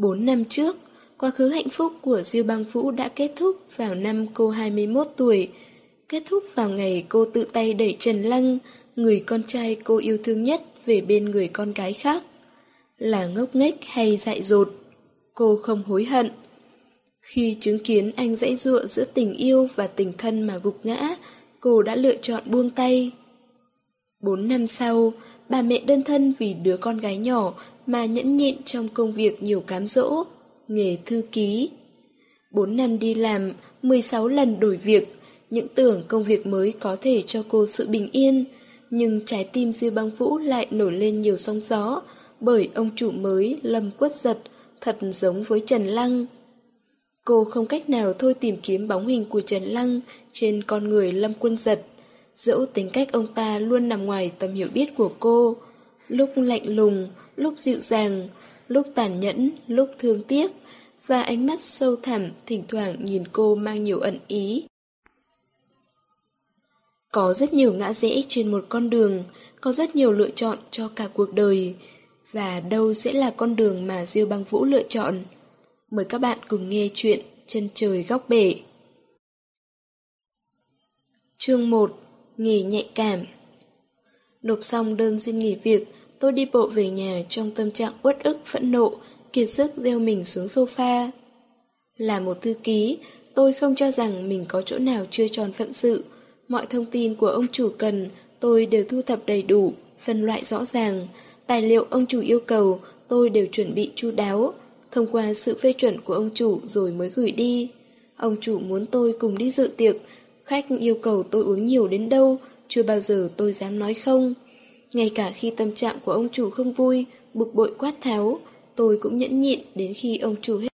Bốn năm trước, quá khứ hạnh phúc của Diêu Bang Vũ đã kết thúc vào năm cô 21 tuổi, kết thúc vào ngày cô tự tay đẩy Trần Lăng, người con trai cô yêu thương nhất về bên người con gái khác. Là ngốc nghếch hay dại dột, cô không hối hận. Khi chứng kiến anh dãy dụa giữa tình yêu và tình thân mà gục ngã, cô đã lựa chọn buông tay. Bốn năm sau, bà mẹ đơn thân vì đứa con gái nhỏ mà nhẫn nhịn trong công việc nhiều cám dỗ, nghề thư ký. Bốn năm đi làm, 16 lần đổi việc, những tưởng công việc mới có thể cho cô sự bình yên, nhưng trái tim Diêu Băng Vũ lại nổi lên nhiều sóng gió, bởi ông chủ mới Lâm Quất Giật thật giống với Trần Lăng. Cô không cách nào thôi tìm kiếm bóng hình của Trần Lăng trên con người Lâm Quân Giật. Dẫu tính cách ông ta luôn nằm ngoài tầm hiểu biết của cô, lúc lạnh lùng, lúc dịu dàng, lúc tàn nhẫn, lúc thương tiếc, và ánh mắt sâu thẳm thỉnh thoảng nhìn cô mang nhiều ẩn ý. Có rất nhiều ngã rẽ trên một con đường, có rất nhiều lựa chọn cho cả cuộc đời, và đâu sẽ là con đường mà Diêu Băng Vũ lựa chọn. Mời các bạn cùng nghe chuyện Chân trời góc bể. Chương 1 Nghề nhạy cảm Nộp xong đơn xin nghỉ việc, tôi đi bộ về nhà trong tâm trạng uất ức phẫn nộ, kiệt sức gieo mình xuống sofa. Là một thư ký, tôi không cho rằng mình có chỗ nào chưa tròn phận sự. Mọi thông tin của ông chủ cần, tôi đều thu thập đầy đủ, phân loại rõ ràng. Tài liệu ông chủ yêu cầu, tôi đều chuẩn bị chu đáo, thông qua sự phê chuẩn của ông chủ rồi mới gửi đi. Ông chủ muốn tôi cùng đi dự tiệc, khách yêu cầu tôi uống nhiều đến đâu, chưa bao giờ tôi dám nói không. Ngay cả khi tâm trạng của ông chủ không vui, bực bội quát tháo, tôi cũng nhẫn nhịn đến khi ông chủ hết.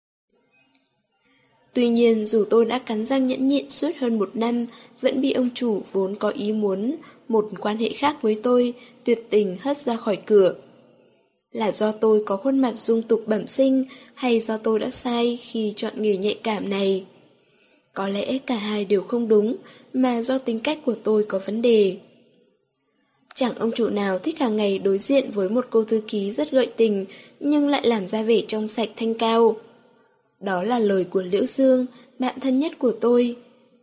Tuy nhiên, dù tôi đã cắn răng nhẫn nhịn suốt hơn một năm, vẫn bị ông chủ vốn có ý muốn một quan hệ khác với tôi, tuyệt tình hất ra khỏi cửa. Là do tôi có khuôn mặt dung tục bẩm sinh hay do tôi đã sai khi chọn nghề nhạy cảm này? Có lẽ cả hai đều không đúng, mà do tính cách của tôi có vấn đề. Chẳng ông chủ nào thích hàng ngày đối diện với một cô thư ký rất gợi tình, nhưng lại làm ra vẻ trong sạch thanh cao. Đó là lời của Liễu Dương, bạn thân nhất của tôi.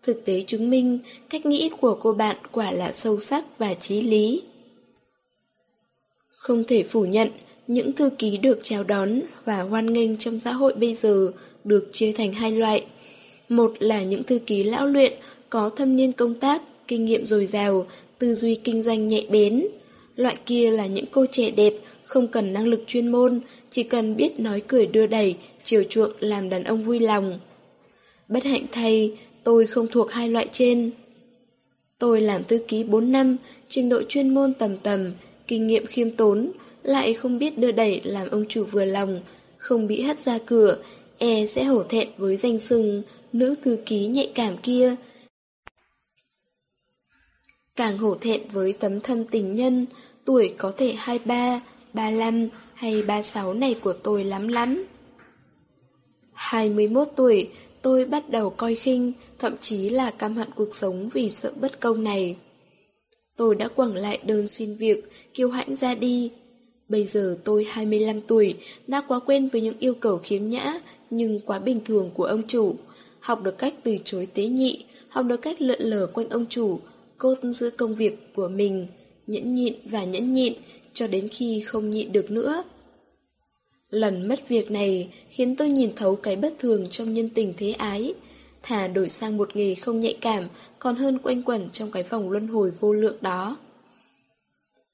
Thực tế chứng minh, cách nghĩ của cô bạn quả là sâu sắc và trí lý. Không thể phủ nhận, những thư ký được chào đón và hoan nghênh trong xã hội bây giờ được chia thành hai loại. Một là những thư ký lão luyện, có thâm niên công tác, kinh nghiệm dồi dào, tư duy kinh doanh nhạy bén. Loại kia là những cô trẻ đẹp, không cần năng lực chuyên môn, chỉ cần biết nói cười đưa đẩy, chiều chuộng làm đàn ông vui lòng. Bất hạnh thay, tôi không thuộc hai loại trên. Tôi làm thư ký 4 năm, trình độ chuyên môn tầm tầm, kinh nghiệm khiêm tốn, lại không biết đưa đẩy làm ông chủ vừa lòng, không bị hất ra cửa, e sẽ hổ thẹn với danh sừng nữ thư ký nhạy cảm kia. Càng hổ thẹn với tấm thân tình nhân, tuổi có thể 23, 35 hay 36 này của tôi lắm lắm. 21 tuổi, tôi bắt đầu coi khinh, thậm chí là căm hận cuộc sống vì sợ bất công này. Tôi đã quẳng lại đơn xin việc, kiêu hãnh ra đi. Bây giờ tôi 25 tuổi, đã quá quen với những yêu cầu khiếm nhã, nhưng quá bình thường của ông chủ. Học được cách từ chối tế nhị, học được cách lượn lờ quanh ông chủ, cốt giữ công việc của mình, nhẫn nhịn và nhẫn nhịn, cho đến khi không nhịn được nữa. Lần mất việc này khiến tôi nhìn thấu cái bất thường trong nhân tình thế ái. Thà đổi sang một nghề không nhạy cảm còn hơn quanh quẩn trong cái vòng luân hồi vô lượng đó.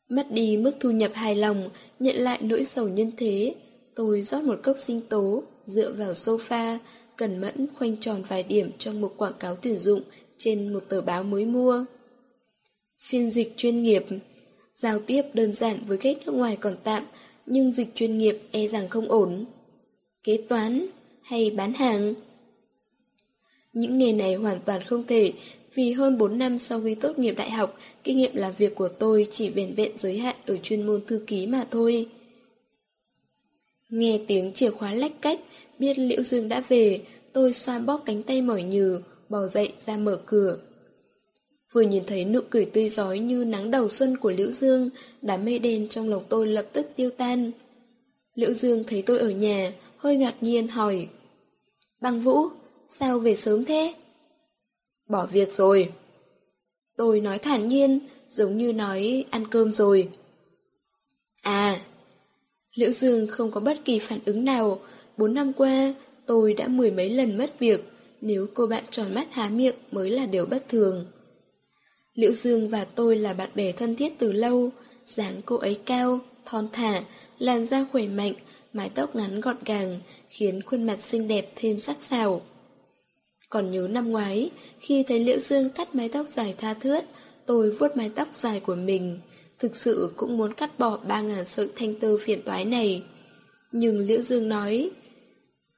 Mất đi mức thu nhập hài lòng, nhận lại nỗi sầu nhân thế. Tôi rót một cốc sinh tố, dựa vào sofa, cẩn mẫn khoanh tròn vài điểm trong một quảng cáo tuyển dụng trên một tờ báo mới mua. Phiên dịch chuyên nghiệp Giao tiếp đơn giản với khách nước ngoài còn tạm, nhưng dịch chuyên nghiệp e rằng không ổn. Kế toán hay bán hàng? Những nghề này hoàn toàn không thể, vì hơn 4 năm sau khi tốt nghiệp đại học, kinh nghiệm làm việc của tôi chỉ vẻn vẹn giới hạn ở chuyên môn thư ký mà thôi. Nghe tiếng chìa khóa lách cách, biết Liễu Dương đã về, tôi xoa bóp cánh tay mỏi nhừ, bò dậy ra mở cửa. Vừa nhìn thấy nụ cười tươi giói như nắng đầu xuân của Liễu Dương, đám mây đen trong lòng tôi lập tức tiêu tan. Liễu Dương thấy tôi ở nhà, hơi ngạc nhiên hỏi. Băng Vũ, sao về sớm thế? Bỏ việc rồi. Tôi nói thản nhiên, giống như nói ăn cơm rồi. À, Liễu Dương không có bất kỳ phản ứng nào. Bốn năm qua, tôi đã mười mấy lần mất việc. Nếu cô bạn tròn mắt há miệng mới là điều bất thường. Liễu Dương và tôi là bạn bè thân thiết từ lâu. dáng cô ấy cao, thon thả, làn da khỏe mạnh, mái tóc ngắn gọn gàng, khiến khuôn mặt xinh đẹp thêm sắc sảo. Còn nhớ năm ngoái, khi thấy Liễu Dương cắt mái tóc dài tha thướt, tôi vuốt mái tóc dài của mình. Thực sự cũng muốn cắt bỏ ba ngàn sợi thanh tơ phiền toái này. Nhưng Liễu Dương nói,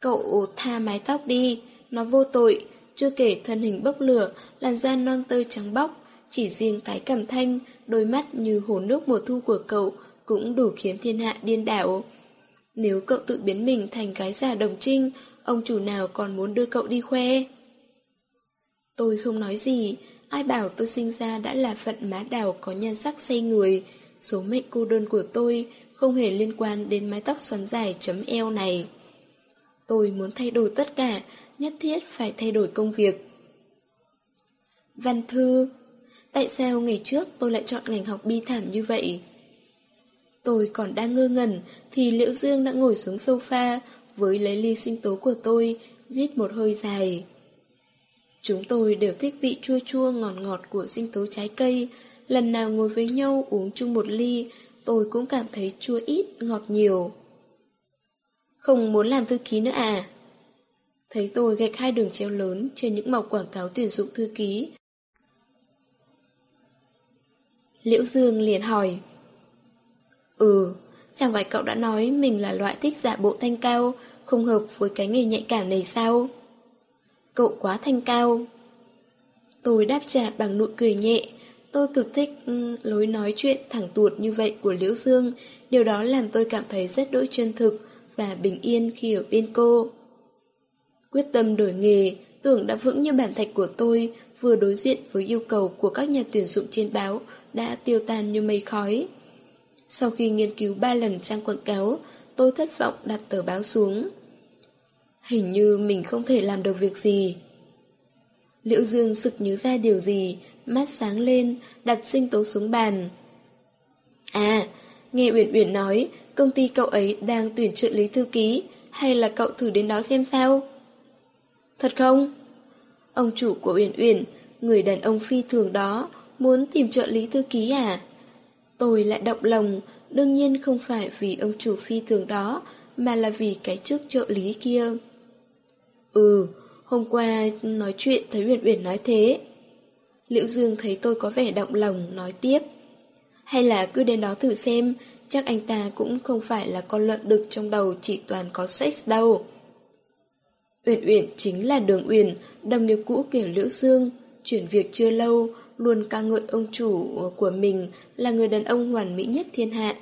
cậu tha mái tóc đi, nó vô tội, chưa kể thân hình bốc lửa, làn da non tơ trắng bóc, chỉ riêng cái cằm thanh, đôi mắt như hồ nước mùa thu của cậu cũng đủ khiến thiên hạ điên đảo. Nếu cậu tự biến mình thành cái giả đồng trinh, ông chủ nào còn muốn đưa cậu đi khoe? Tôi không nói gì, ai bảo tôi sinh ra đã là phận má đào có nhan sắc say người. Số mệnh cô đơn của tôi không hề liên quan đến mái tóc xoắn dài chấm eo này. Tôi muốn thay đổi tất cả, nhất thiết phải thay đổi công việc. Văn thư Tại sao ngày trước tôi lại chọn ngành học bi thảm như vậy? Tôi còn đang ngơ ngẩn thì Liễu Dương đã ngồi xuống sofa với lấy ly sinh tố của tôi, rít một hơi dài. Chúng tôi đều thích vị chua chua ngọt ngọt của sinh tố trái cây. Lần nào ngồi với nhau uống chung một ly, tôi cũng cảm thấy chua ít, ngọt nhiều. Không muốn làm thư ký nữa à? Thấy tôi gạch hai đường treo lớn trên những màu quảng cáo tuyển dụng thư ký. Liễu Dương liền hỏi. Ừ, chẳng phải cậu đã nói mình là loại thích giả bộ thanh cao, không hợp với cái nghề nhạy cảm này sao? Cậu quá thanh cao. Tôi đáp trả bằng nụ cười nhẹ. Tôi cực thích um, lối nói chuyện thẳng tuột như vậy của Liễu Dương. Điều đó làm tôi cảm thấy rất đỗi chân thực và bình yên khi ở bên cô. Quyết tâm đổi nghề, tưởng đã vững như bản thạch của tôi, vừa đối diện với yêu cầu của các nhà tuyển dụng trên báo, đã tiêu tan như mây khói. Sau khi nghiên cứu ba lần trang quảng cáo, tôi thất vọng đặt tờ báo xuống. Hình như mình không thể làm được việc gì. Liễu Dương sực nhớ ra điều gì, mắt sáng lên, đặt sinh tố xuống bàn. À, nghe Uyển Uyển nói, công ty cậu ấy đang tuyển trợ lý thư ký, hay là cậu thử đến đó xem sao? Thật không? Ông chủ của Uyển Uyển, người đàn ông phi thường đó, muốn tìm trợ lý thư ký à? Tôi lại động lòng, đương nhiên không phải vì ông chủ phi thường đó, mà là vì cái chức trợ lý kia. Ừ, hôm qua nói chuyện thấy Uyển Uyển nói thế. Liễu Dương thấy tôi có vẻ động lòng, nói tiếp. Hay là cứ đến đó thử xem, chắc anh ta cũng không phải là con lợn đực trong đầu chỉ toàn có sex đâu. Uyển Uyển chính là Đường Uyển, đồng nghiệp cũ kiểu Liễu Dương, chuyển việc chưa lâu, luôn ca ngợi ông chủ của mình là người đàn ông hoàn mỹ nhất thiên hạ.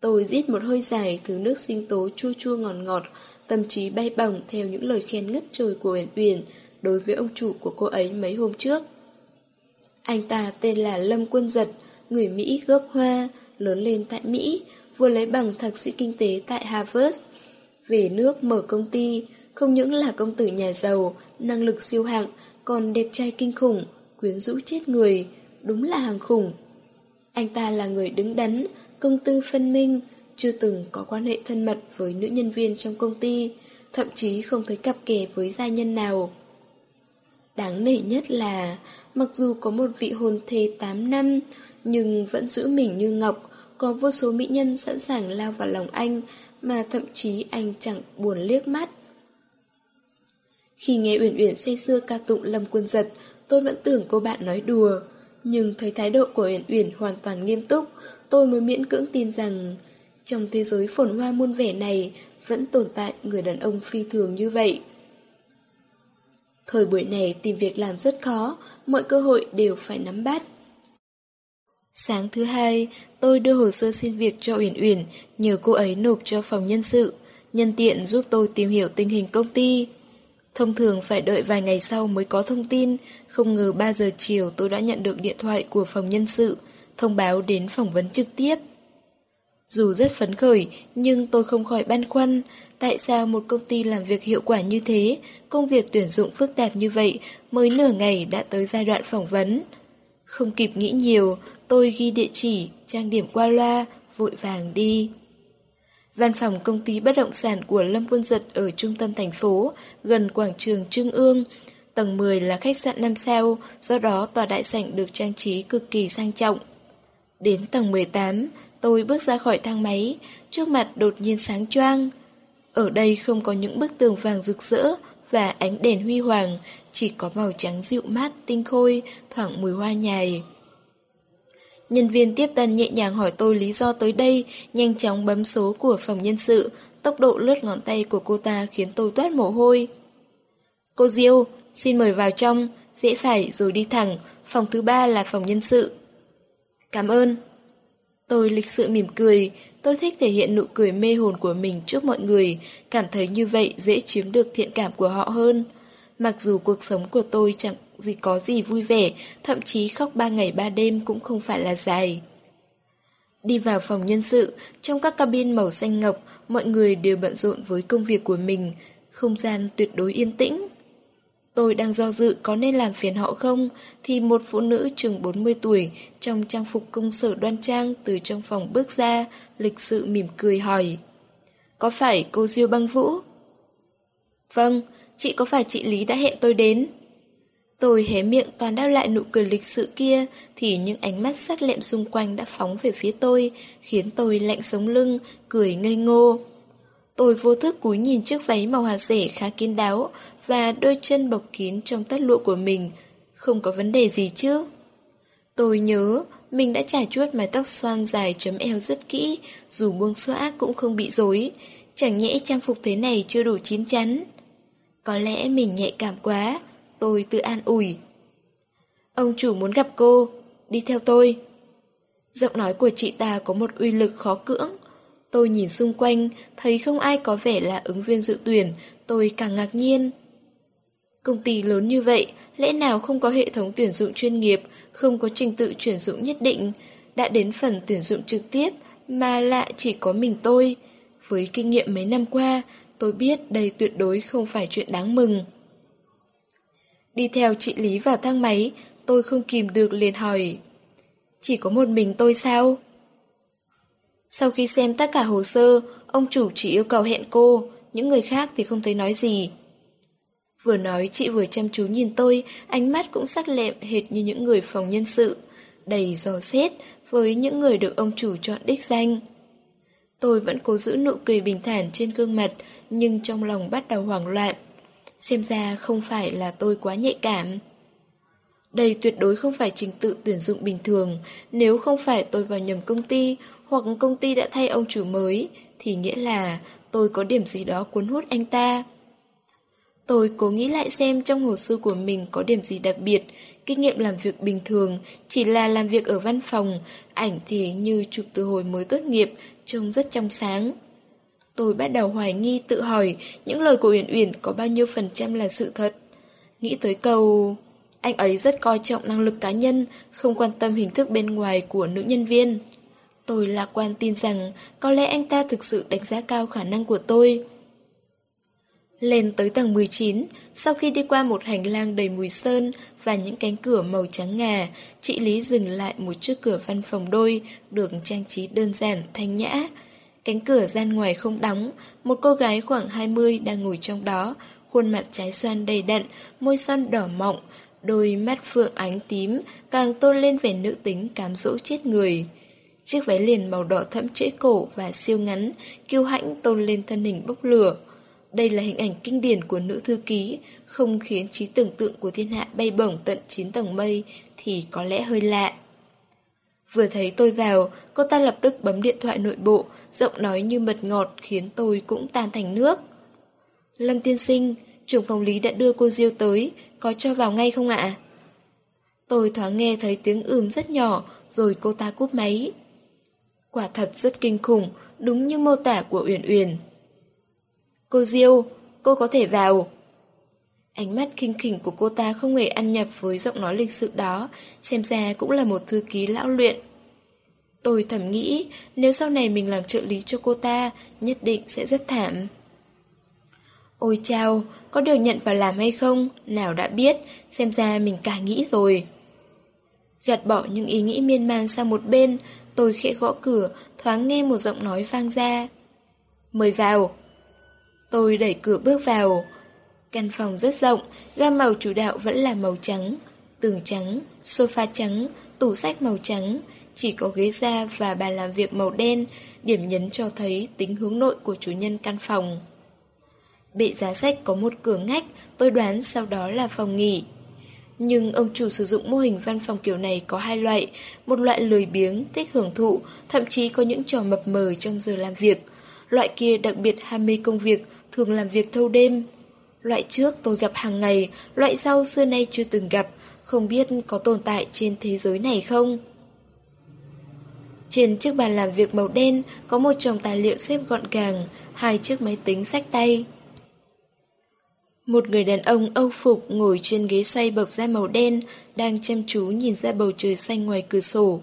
Tôi rít một hơi dài thứ nước sinh tố chua chua ngọt ngọt, tâm trí bay bổng theo những lời khen ngất trời của Uyển Uyển đối với ông chủ của cô ấy mấy hôm trước. Anh ta tên là Lâm Quân Giật, người Mỹ gốc Hoa, lớn lên tại Mỹ, vừa lấy bằng thạc sĩ kinh tế tại Harvard. Về nước mở công ty, không những là công tử nhà giàu, năng lực siêu hạng, còn đẹp trai kinh khủng, quyến rũ chết người, đúng là hàng khủng. Anh ta là người đứng đắn, công tư phân minh, chưa từng có quan hệ thân mật với nữ nhân viên trong công ty, thậm chí không thấy cặp kè với gia nhân nào. Đáng nể nhất là, mặc dù có một vị hôn thê 8 năm, nhưng vẫn giữ mình như ngọc, có vô số mỹ nhân sẵn sàng lao vào lòng anh, mà thậm chí anh chẳng buồn liếc mắt. Khi nghe Uyển Uyển say sưa ca tụng Lâm Quân Giật, tôi vẫn tưởng cô bạn nói đùa. Nhưng thấy thái độ của Uyển Uyển hoàn toàn nghiêm túc, tôi mới miễn cưỡng tin rằng trong thế giới phồn hoa muôn vẻ này vẫn tồn tại người đàn ông phi thường như vậy. Thời buổi này tìm việc làm rất khó, mọi cơ hội đều phải nắm bắt. Sáng thứ hai, tôi đưa hồ sơ xin việc cho Uyển Uyển, nhờ cô ấy nộp cho phòng nhân sự, nhân tiện giúp tôi tìm hiểu tình hình công ty. Thông thường phải đợi vài ngày sau mới có thông tin, không ngờ 3 giờ chiều tôi đã nhận được điện thoại của phòng nhân sự, thông báo đến phỏng vấn trực tiếp. Dù rất phấn khởi, nhưng tôi không khỏi băn khoăn, tại sao một công ty làm việc hiệu quả như thế, công việc tuyển dụng phức tạp như vậy, mới nửa ngày đã tới giai đoạn phỏng vấn. Không kịp nghĩ nhiều, tôi ghi địa chỉ, trang điểm qua loa, vội vàng đi. Văn phòng công ty bất động sản của Lâm Quân Giật ở trung tâm thành phố, gần quảng trường Trưng Ương. Tầng 10 là khách sạn 5 sao, do đó tòa đại sảnh được trang trí cực kỳ sang trọng. Đến tầng 18, tôi bước ra khỏi thang máy, trước mặt đột nhiên sáng choang. Ở đây không có những bức tường vàng rực rỡ và ánh đèn huy hoàng, chỉ có màu trắng dịu mát, tinh khôi, thoảng mùi hoa nhài. Nhân viên tiếp tân nhẹ nhàng hỏi tôi lý do tới đây, nhanh chóng bấm số của phòng nhân sự, tốc độ lướt ngón tay của cô ta khiến tôi toát mồ hôi. Cô Diêu, xin mời vào trong, dễ phải rồi đi thẳng, phòng thứ ba là phòng nhân sự. Cảm ơn. Tôi lịch sự mỉm cười, tôi thích thể hiện nụ cười mê hồn của mình trước mọi người, cảm thấy như vậy dễ chiếm được thiện cảm của họ hơn. Mặc dù cuộc sống của tôi chẳng gì có gì vui vẻ, thậm chí khóc ba ngày ba đêm cũng không phải là dài. Đi vào phòng nhân sự, trong các cabin màu xanh ngọc, mọi người đều bận rộn với công việc của mình, không gian tuyệt đối yên tĩnh. Tôi đang do dự có nên làm phiền họ không, thì một phụ nữ chừng 40 tuổi, trong trang phục công sở đoan trang từ trong phòng bước ra, lịch sự mỉm cười hỏi. Có phải cô Diêu băng vũ? Vâng, chị có phải chị Lý đã hẹn tôi đến? Tôi hé miệng toàn đáp lại nụ cười lịch sự kia thì những ánh mắt sắc lẹm xung quanh đã phóng về phía tôi, khiến tôi lạnh sống lưng, cười ngây ngô. Tôi vô thức cúi nhìn chiếc váy màu hạt rẻ khá kín đáo và đôi chân bọc kín trong tất lụa của mình. Không có vấn đề gì chứ? Tôi nhớ mình đã trải chuốt mái tóc xoan dài chấm eo rất kỹ, dù buông xõa cũng không bị rối. Chẳng nhẽ trang phục thế này chưa đủ chín chắn. Có lẽ mình nhạy cảm quá, tôi tự an ủi. Ông chủ muốn gặp cô, đi theo tôi. Giọng nói của chị ta có một uy lực khó cưỡng. Tôi nhìn xung quanh, thấy không ai có vẻ là ứng viên dự tuyển, tôi càng ngạc nhiên. Công ty lớn như vậy, lẽ nào không có hệ thống tuyển dụng chuyên nghiệp, không có trình tự tuyển dụng nhất định, đã đến phần tuyển dụng trực tiếp mà lại chỉ có mình tôi. Với kinh nghiệm mấy năm qua, tôi biết đây tuyệt đối không phải chuyện đáng mừng. Đi theo chị Lý vào thang máy, tôi không kìm được liền hỏi. Chỉ có một mình tôi sao? Sau khi xem tất cả hồ sơ, ông chủ chỉ yêu cầu hẹn cô, những người khác thì không thấy nói gì. Vừa nói chị vừa chăm chú nhìn tôi, ánh mắt cũng sắc lẹm hệt như những người phòng nhân sự, đầy dò xét với những người được ông chủ chọn đích danh. Tôi vẫn cố giữ nụ cười bình thản trên gương mặt, nhưng trong lòng bắt đầu hoảng loạn. Xem ra không phải là tôi quá nhạy cảm. Đây tuyệt đối không phải trình tự tuyển dụng bình thường, nếu không phải tôi vào nhầm công ty hoặc công ty đã thay ông chủ mới, thì nghĩa là tôi có điểm gì đó cuốn hút anh ta. Tôi cố nghĩ lại xem trong hồ sơ của mình có điểm gì đặc biệt, kinh nghiệm làm việc bình thường, chỉ là làm việc ở văn phòng, ảnh thì như chụp từ hồi mới tốt nghiệp, trông rất trong sáng. Tôi bắt đầu hoài nghi tự hỏi những lời của Uyển Uyển có bao nhiêu phần trăm là sự thật. Nghĩ tới câu... Anh ấy rất coi trọng năng lực cá nhân, không quan tâm hình thức bên ngoài của nữ nhân viên. Tôi lạc quan tin rằng có lẽ anh ta thực sự đánh giá cao khả năng của tôi. Lên tới tầng 19, sau khi đi qua một hành lang đầy mùi sơn và những cánh cửa màu trắng ngà, chị Lý dừng lại một chiếc cửa văn phòng đôi, được trang trí đơn giản, thanh nhã. Cánh cửa gian ngoài không đóng, một cô gái khoảng 20 đang ngồi trong đó, khuôn mặt trái xoan đầy đặn, môi son đỏ mọng, đôi mắt phượng ánh tím càng tôn lên vẻ nữ tính cám dỗ chết người. Chiếc váy liền màu đỏ thẫm trễ cổ và siêu ngắn, kiêu hãnh tôn lên thân hình bốc lửa. Đây là hình ảnh kinh điển của nữ thư ký, không khiến trí tưởng tượng của thiên hạ bay bổng tận 9 tầng mây thì có lẽ hơi lạ. Vừa thấy tôi vào, cô ta lập tức bấm điện thoại nội bộ, giọng nói như mật ngọt khiến tôi cũng tan thành nước. Lâm tiên sinh, trưởng phòng lý đã đưa cô Diêu tới, có cho vào ngay không ạ? Tôi thoáng nghe thấy tiếng ừm rất nhỏ, rồi cô ta cúp máy. Quả thật rất kinh khủng, đúng như mô tả của Uyển Uyển. Cô Diêu, cô có thể vào. Ánh mắt kinh khỉnh của cô ta không hề ăn nhập với giọng nói lịch sự đó, xem ra cũng là một thư ký lão luyện. Tôi thầm nghĩ, nếu sau này mình làm trợ lý cho cô ta, nhất định sẽ rất thảm. Ôi chao, có được nhận vào làm hay không? Nào đã biết, xem ra mình cả nghĩ rồi. Gạt bỏ những ý nghĩ miên man sang một bên, tôi khẽ gõ cửa, thoáng nghe một giọng nói vang ra. Mời vào. Tôi đẩy cửa bước vào. Căn phòng rất rộng, gam màu chủ đạo vẫn là màu trắng. Tường trắng, sofa trắng, tủ sách màu trắng, chỉ có ghế da và bàn làm việc màu đen, điểm nhấn cho thấy tính hướng nội của chủ nhân căn phòng. Bệ giá sách có một cửa ngách, tôi đoán sau đó là phòng nghỉ. Nhưng ông chủ sử dụng mô hình văn phòng kiểu này có hai loại, một loại lười biếng, thích hưởng thụ, thậm chí có những trò mập mờ trong giờ làm việc. Loại kia đặc biệt ham mê công việc, thường làm việc thâu đêm. Loại trước tôi gặp hàng ngày, loại sau xưa nay chưa từng gặp, không biết có tồn tại trên thế giới này không? Trên chiếc bàn làm việc màu đen có một chồng tài liệu xếp gọn gàng, hai chiếc máy tính sách tay. Một người đàn ông âu phục ngồi trên ghế xoay bọc da màu đen, đang chăm chú nhìn ra bầu trời xanh ngoài cửa sổ.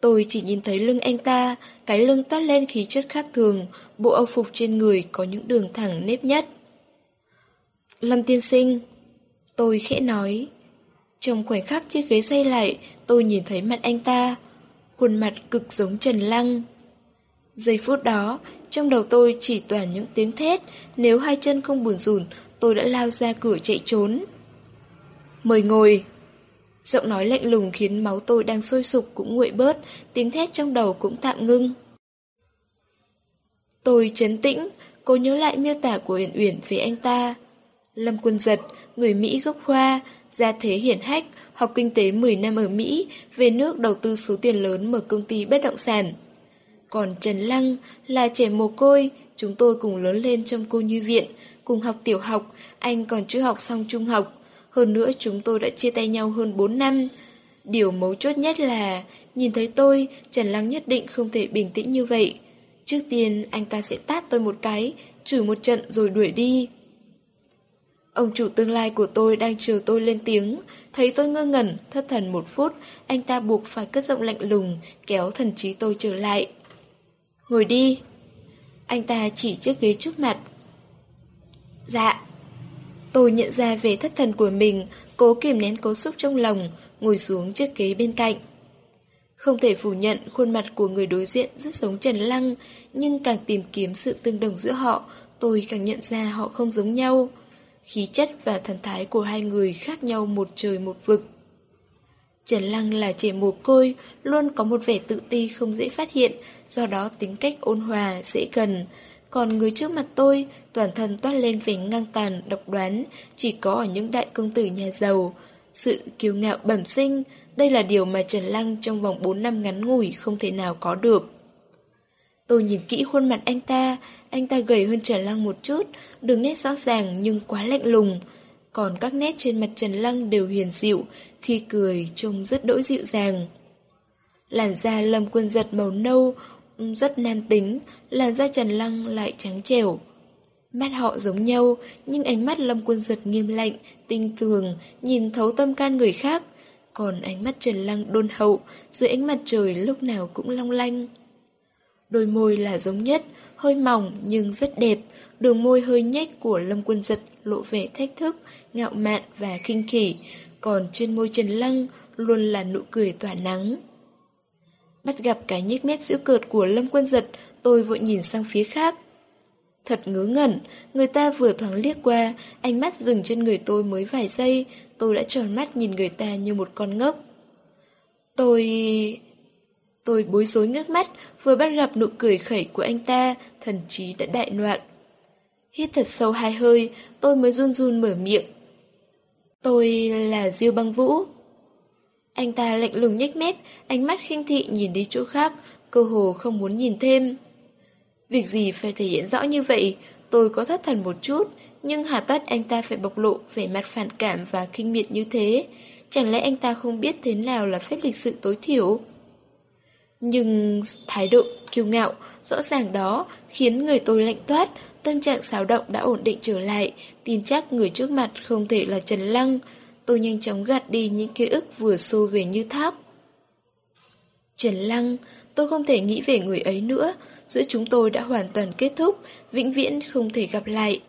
Tôi chỉ nhìn thấy lưng anh ta, cái lưng toát lên khí chất khác thường, bộ âu phục trên người có những đường thẳng nếp nhất. Lâm tiên sinh, tôi khẽ nói. Trong khoảnh khắc chiếc ghế xoay lại, tôi nhìn thấy mặt anh ta, khuôn mặt cực giống Trần Lăng. Giây phút đó, trong đầu tôi chỉ toàn những tiếng thét, nếu hai chân không buồn rùn, tôi đã lao ra cửa chạy trốn. Mời ngồi. Giọng nói lạnh lùng khiến máu tôi đang sôi sục cũng nguội bớt, tiếng thét trong đầu cũng tạm ngưng. Tôi chấn tĩnh, cố nhớ lại miêu tả của Uyển Uyển về anh ta. Lâm Quân Giật, người Mỹ gốc Hoa, gia thế hiển hách, học kinh tế 10 năm ở Mỹ, về nước đầu tư số tiền lớn mở công ty bất động sản. Còn Trần Lăng là trẻ mồ côi, chúng tôi cùng lớn lên trong cô như viện, cùng học tiểu học, anh còn chưa học xong trung học. Hơn nữa chúng tôi đã chia tay nhau hơn 4 năm. Điều mấu chốt nhất là, nhìn thấy tôi, Trần Lăng nhất định không thể bình tĩnh như vậy. Trước tiên, anh ta sẽ tát tôi một cái, chửi một trận rồi đuổi đi. Ông chủ tương lai của tôi đang chờ tôi lên tiếng, thấy tôi ngơ ngẩn, thất thần một phút, anh ta buộc phải cất giọng lạnh lùng, kéo thần trí tôi trở lại. Ngồi đi. Anh ta chỉ chiếc ghế trước mặt. Dạ. Tôi nhận ra về thất thần của mình, cố kiềm nén cố xúc trong lòng, ngồi xuống chiếc ghế bên cạnh. Không thể phủ nhận khuôn mặt của người đối diện rất giống Trần Lăng, nhưng càng tìm kiếm sự tương đồng giữa họ, tôi càng nhận ra họ không giống nhau. Khí chất và thần thái của hai người khác nhau một trời một vực. Trần Lăng là trẻ mồ côi, luôn có một vẻ tự ti không dễ phát hiện, do đó tính cách ôn hòa, dễ gần. Còn người trước mặt tôi, toàn thân toát lên vẻ ngang tàn, độc đoán, chỉ có ở những đại công tử nhà giàu. Sự kiêu ngạo bẩm sinh, đây là điều mà Trần Lăng trong vòng 4 năm ngắn ngủi không thể nào có được. Tôi nhìn kỹ khuôn mặt anh ta, anh ta gầy hơn Trần Lăng một chút, đường nét rõ ràng nhưng quá lạnh lùng. Còn các nét trên mặt Trần Lăng đều hiền dịu, khi cười trông rất đỗi dịu dàng. Làn da lâm quân giật màu nâu, rất nam tính, làn da Trần Lăng lại trắng trẻo. Mắt họ giống nhau, nhưng ánh mắt lâm quân giật nghiêm lạnh, tinh tường, nhìn thấu tâm can người khác. Còn ánh mắt Trần Lăng đôn hậu, dưới ánh mặt trời lúc nào cũng long lanh. Đôi môi là giống nhất, hơi mỏng nhưng rất đẹp, đường môi hơi nhếch của Lâm Quân Giật lộ vẻ thách thức, ngạo mạn và kinh khỉ, còn trên môi Trần Lăng luôn là nụ cười tỏa nắng. Bắt gặp cái nhếch mép giễu cợt của Lâm Quân Giật, tôi vội nhìn sang phía khác. Thật ngớ ngẩn, người ta vừa thoáng liếc qua, ánh mắt dừng trên người tôi mới vài giây, tôi đã tròn mắt nhìn người ta như một con ngốc. Tôi... Tôi bối rối nước mắt, vừa bắt gặp nụ cười khẩy của anh ta, thần trí đã đại loạn. Hít thật sâu hai hơi, tôi mới run run mở miệng. Tôi là Diêu băng vũ. Anh ta lạnh lùng nhếch mép, ánh mắt khinh thị nhìn đi chỗ khác, cơ hồ không muốn nhìn thêm. Việc gì phải thể hiện rõ như vậy, tôi có thất thần một chút, nhưng hà tất anh ta phải bộc lộ vẻ mặt phản cảm và kinh miệt như thế. Chẳng lẽ anh ta không biết thế nào là phép lịch sự tối thiểu? Nhưng thái độ kiêu ngạo, rõ ràng đó khiến người tôi lạnh toát, tâm trạng xáo động đã ổn định trở lại, tin chắc người trước mặt không thể là Trần Lăng. Tôi nhanh chóng gạt đi những ký ức vừa xô về như tháp. Trần Lăng, tôi không thể nghĩ về người ấy nữa, giữa chúng tôi đã hoàn toàn kết thúc, vĩnh viễn không thể gặp lại.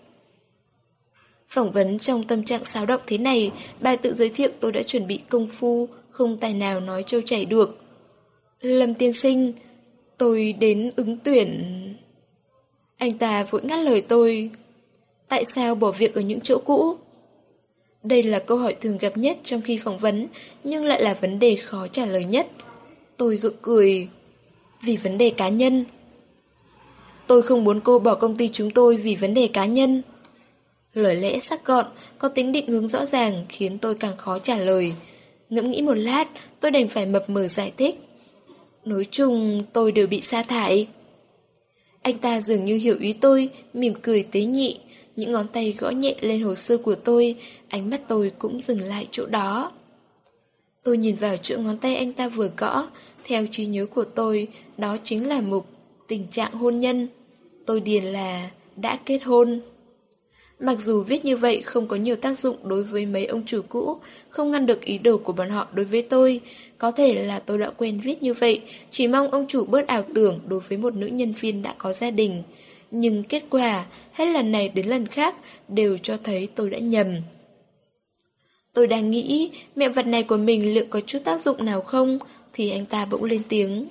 Phỏng vấn trong tâm trạng xáo động thế này, bài tự giới thiệu tôi đã chuẩn bị công phu, không tài nào nói trâu chảy được. Lâm tiên sinh, tôi đến ứng tuyển... Anh ta vội ngắt lời tôi. Tại sao bỏ việc ở những chỗ cũ? Đây là câu hỏi thường gặp nhất trong khi phỏng vấn, nhưng lại là vấn đề khó trả lời nhất. Tôi gượng cười. Vì vấn đề cá nhân. Tôi không muốn cô bỏ công ty chúng tôi vì vấn đề cá nhân. Lời lẽ sắc gọn, có tính định hướng rõ ràng khiến tôi càng khó trả lời. Ngẫm nghĩ một lát, tôi đành phải mập mờ giải thích. Nói chung, tôi đều bị sa thải. Anh ta dường như hiểu ý tôi, mỉm cười tế nhị. Những ngón tay gõ nhẹ lên hồ sơ của tôi, ánh mắt tôi cũng dừng lại chỗ đó. Tôi nhìn vào chỗ ngón tay anh ta vừa gõ, theo trí nhớ của tôi, đó chính là mục tình trạng hôn nhân. Tôi điền là đã kết hôn. Mặc dù viết như vậy không có nhiều tác dụng đối với mấy ông chủ cũ, không ngăn được ý đồ của bọn họ đối với tôi. Có thể là tôi đã quen viết như vậy, chỉ mong ông chủ bớt ảo tưởng đối với một nữ nhân viên đã có gia đình. Nhưng kết quả, hết lần này đến lần khác, đều cho thấy tôi đã nhầm. Tôi đang nghĩ mẹ vật này của mình liệu có chút tác dụng nào không, thì anh ta bỗng lên tiếng.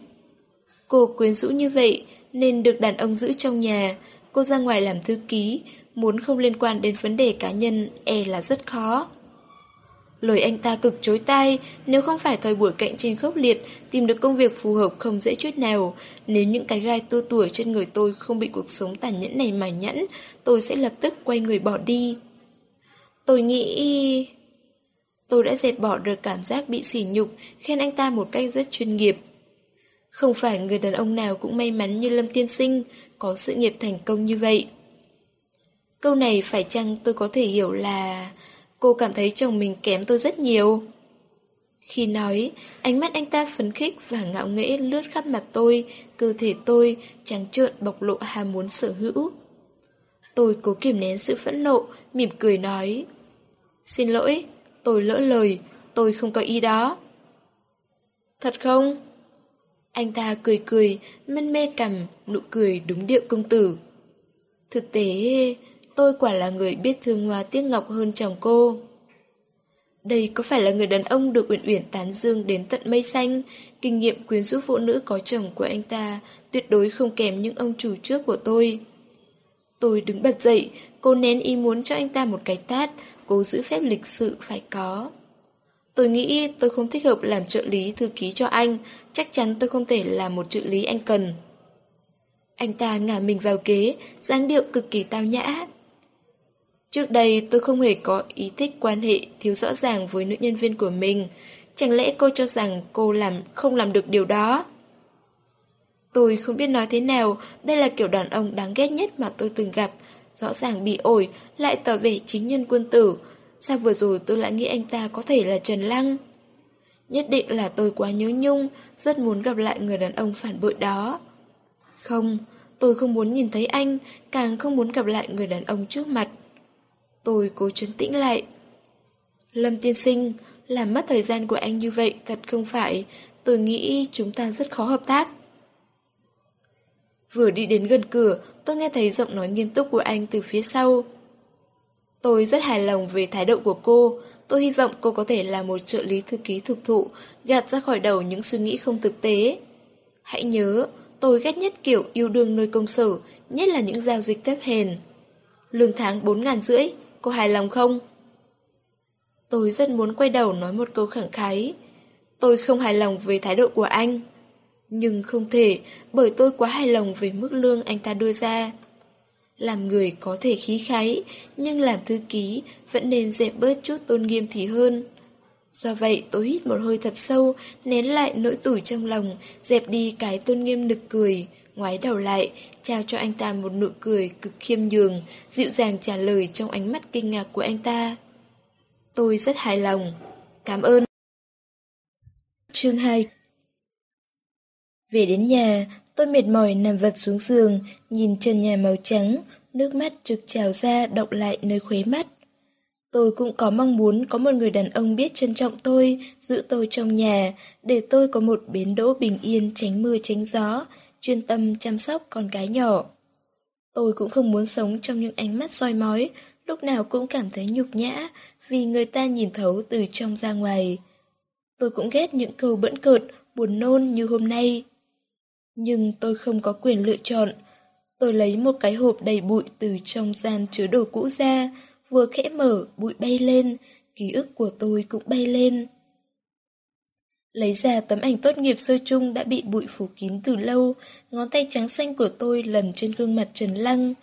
Cô quyến rũ như vậy nên được đàn ông giữ trong nhà, cô ra ngoài làm thư ký, muốn không liên quan đến vấn đề cá nhân e là rất khó. Lời anh ta cực chối tay nếu không phải thời buổi cạnh tranh khốc liệt, tìm được công việc phù hợp không dễ chút nào. Nếu những cái gai tua tuổi trên người tôi không bị cuộc sống tàn nhẫn này mài nhẫn, tôi sẽ lập tức quay người bỏ đi. Tôi nghĩ... Tôi đã dẹp bỏ được cảm giác bị sỉ nhục, khen anh ta một cách rất chuyên nghiệp. Không phải người đàn ông nào cũng may mắn như Lâm Tiên Sinh, có sự nghiệp thành công như vậy. Câu này phải chăng tôi có thể hiểu là cô cảm thấy chồng mình kém tôi rất nhiều? Khi nói, ánh mắt anh ta phấn khích và ngạo nghễ lướt khắp mặt tôi, cơ thể tôi trắng trợn bộc lộ ham muốn sở hữu. Tôi cố kiềm nén sự phẫn nộ, mỉm cười nói. Xin lỗi, tôi lỡ lời, tôi không có ý đó. Thật không? Anh ta cười cười, mân mê cầm, nụ cười đúng điệu công tử. Thực tế, tôi quả là người biết thương hoa tiếc ngọc hơn chồng cô. Đây có phải là người đàn ông được Uyển Uyển tán dương đến tận mây xanh, kinh nghiệm quyến rũ phụ nữ có chồng của anh ta tuyệt đối không kém những ông chủ trước của tôi. Tôi đứng bật dậy, cô nén ý muốn cho anh ta một cái tát, cố giữ phép lịch sự phải có. Tôi nghĩ tôi không thích hợp làm trợ lý thư ký cho anh, chắc chắn tôi không thể làm một trợ lý anh cần. Anh ta ngả mình vào ghế, dáng điệu cực kỳ tao nhã. Trước đây tôi không hề có ý thích quan hệ thiếu rõ ràng với nữ nhân viên của mình. Chẳng lẽ cô cho rằng cô làm không làm được điều đó? Tôi không biết nói thế nào, đây là kiểu đàn ông đáng ghét nhất mà tôi từng gặp. Rõ ràng bị ổi, lại tỏ vẻ chính nhân quân tử. Sao vừa rồi tôi lại nghĩ anh ta có thể là Trần Lăng? Nhất định là tôi quá nhớ nhung, rất muốn gặp lại người đàn ông phản bội đó. Không, tôi không muốn nhìn thấy anh, càng không muốn gặp lại người đàn ông trước mặt. Tôi cố trấn tĩnh lại. Lâm tiên sinh, làm mất thời gian của anh như vậy thật không phải, tôi nghĩ chúng ta rất khó hợp tác. Vừa đi đến gần cửa, tôi nghe thấy giọng nói nghiêm túc của anh từ phía sau. Tôi rất hài lòng về thái độ của cô, tôi hy vọng cô có thể là một trợ lý thư ký thực thụ, gạt ra khỏi đầu những suy nghĩ không thực tế. Hãy nhớ, tôi ghét nhất kiểu yêu đương nơi công sở, nhất là những giao dịch thấp hèn. Lương tháng 4 ngàn rưỡi, cô hài lòng không? Tôi rất muốn quay đầu nói một câu khẳng khái. Tôi không hài lòng về thái độ của anh. Nhưng không thể, bởi tôi quá hài lòng về mức lương anh ta đưa ra. Làm người có thể khí khái, nhưng làm thư ký vẫn nên dẹp bớt chút tôn nghiêm thì hơn. Do vậy tôi hít một hơi thật sâu, nén lại nỗi tủi trong lòng, dẹp đi cái tôn nghiêm nực cười, ngoái đầu lại, trao cho anh ta một nụ cười cực khiêm nhường, dịu dàng trả lời trong ánh mắt kinh ngạc của anh ta. Tôi rất hài lòng. Cảm ơn. Chương 2 về đến nhà, tôi mệt mỏi nằm vật xuống giường, nhìn trần nhà màu trắng, nước mắt trực trào ra động lại nơi khuế mắt. Tôi cũng có mong muốn có một người đàn ông biết trân trọng tôi, giữ tôi trong nhà, để tôi có một bến đỗ bình yên tránh mưa tránh gió, chuyên tâm chăm sóc con gái nhỏ. Tôi cũng không muốn sống trong những ánh mắt soi mói, lúc nào cũng cảm thấy nhục nhã vì người ta nhìn thấu từ trong ra ngoài. Tôi cũng ghét những câu bẫn cợt, buồn nôn như hôm nay. Nhưng tôi không có quyền lựa chọn. Tôi lấy một cái hộp đầy bụi từ trong gian chứa đồ cũ ra, vừa khẽ mở, bụi bay lên, ký ức của tôi cũng bay lên. Lấy ra tấm ảnh tốt nghiệp sơ chung đã bị bụi phủ kín từ lâu, ngón tay trắng xanh của tôi lần trên gương mặt Trần Lăng.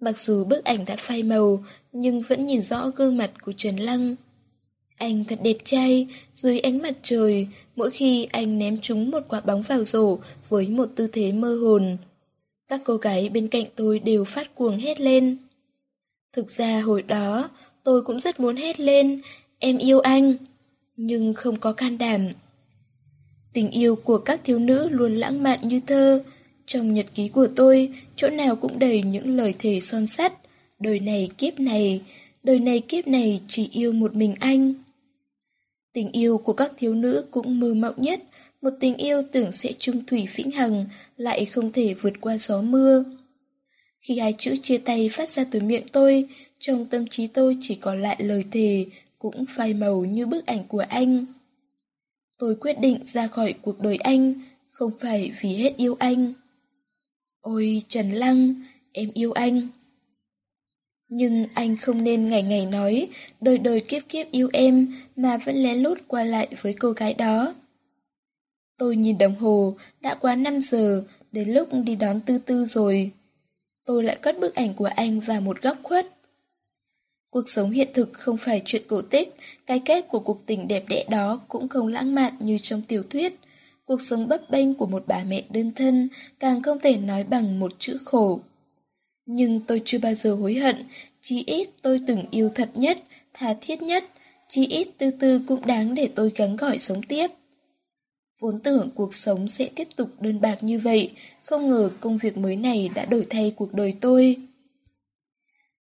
Mặc dù bức ảnh đã phai màu, nhưng vẫn nhìn rõ gương mặt của Trần Lăng. Anh thật đẹp trai, dưới ánh mặt trời, mỗi khi anh ném trúng một quả bóng vào rổ với một tư thế mơ hồn. Các cô gái bên cạnh tôi đều phát cuồng hét lên. Thực ra hồi đó, tôi cũng rất muốn hét lên, em yêu anh, nhưng không có can đảm. Tình yêu của các thiếu nữ luôn lãng mạn như thơ. Trong nhật ký của tôi, chỗ nào cũng đầy những lời thề son sắt. Đời này kiếp này, đời này kiếp này chỉ yêu một mình anh. Tình yêu của các thiếu nữ cũng mơ mộng nhất, một tình yêu tưởng sẽ trung thủy vĩnh hằng, lại không thể vượt qua gió mưa. Khi hai chữ chia tay phát ra từ miệng tôi, trong tâm trí tôi chỉ còn lại lời thề, cũng phai màu như bức ảnh của anh. Tôi quyết định ra khỏi cuộc đời anh, không phải vì hết yêu anh. Ôi Trần Lăng, em yêu anh. Nhưng anh không nên ngày ngày nói đời đời kiếp kiếp yêu em mà vẫn lén lút qua lại với cô gái đó. Tôi nhìn đồng hồ, đã quá 5 giờ, đến lúc đi đón tư tư rồi. Tôi lại cất bức ảnh của anh vào một góc khuất. Cuộc sống hiện thực không phải chuyện cổ tích, cái kết của cuộc tình đẹp đẽ đó cũng không lãng mạn như trong tiểu thuyết. Cuộc sống bấp bênh của một bà mẹ đơn thân càng không thể nói bằng một chữ khổ. Nhưng tôi chưa bao giờ hối hận, chỉ ít tôi từng yêu thật nhất, tha thiết nhất, chỉ ít từ từ cũng đáng để tôi gắng gọi sống tiếp. Vốn tưởng cuộc sống sẽ tiếp tục đơn bạc như vậy, không ngờ công việc mới này đã đổi thay cuộc đời tôi.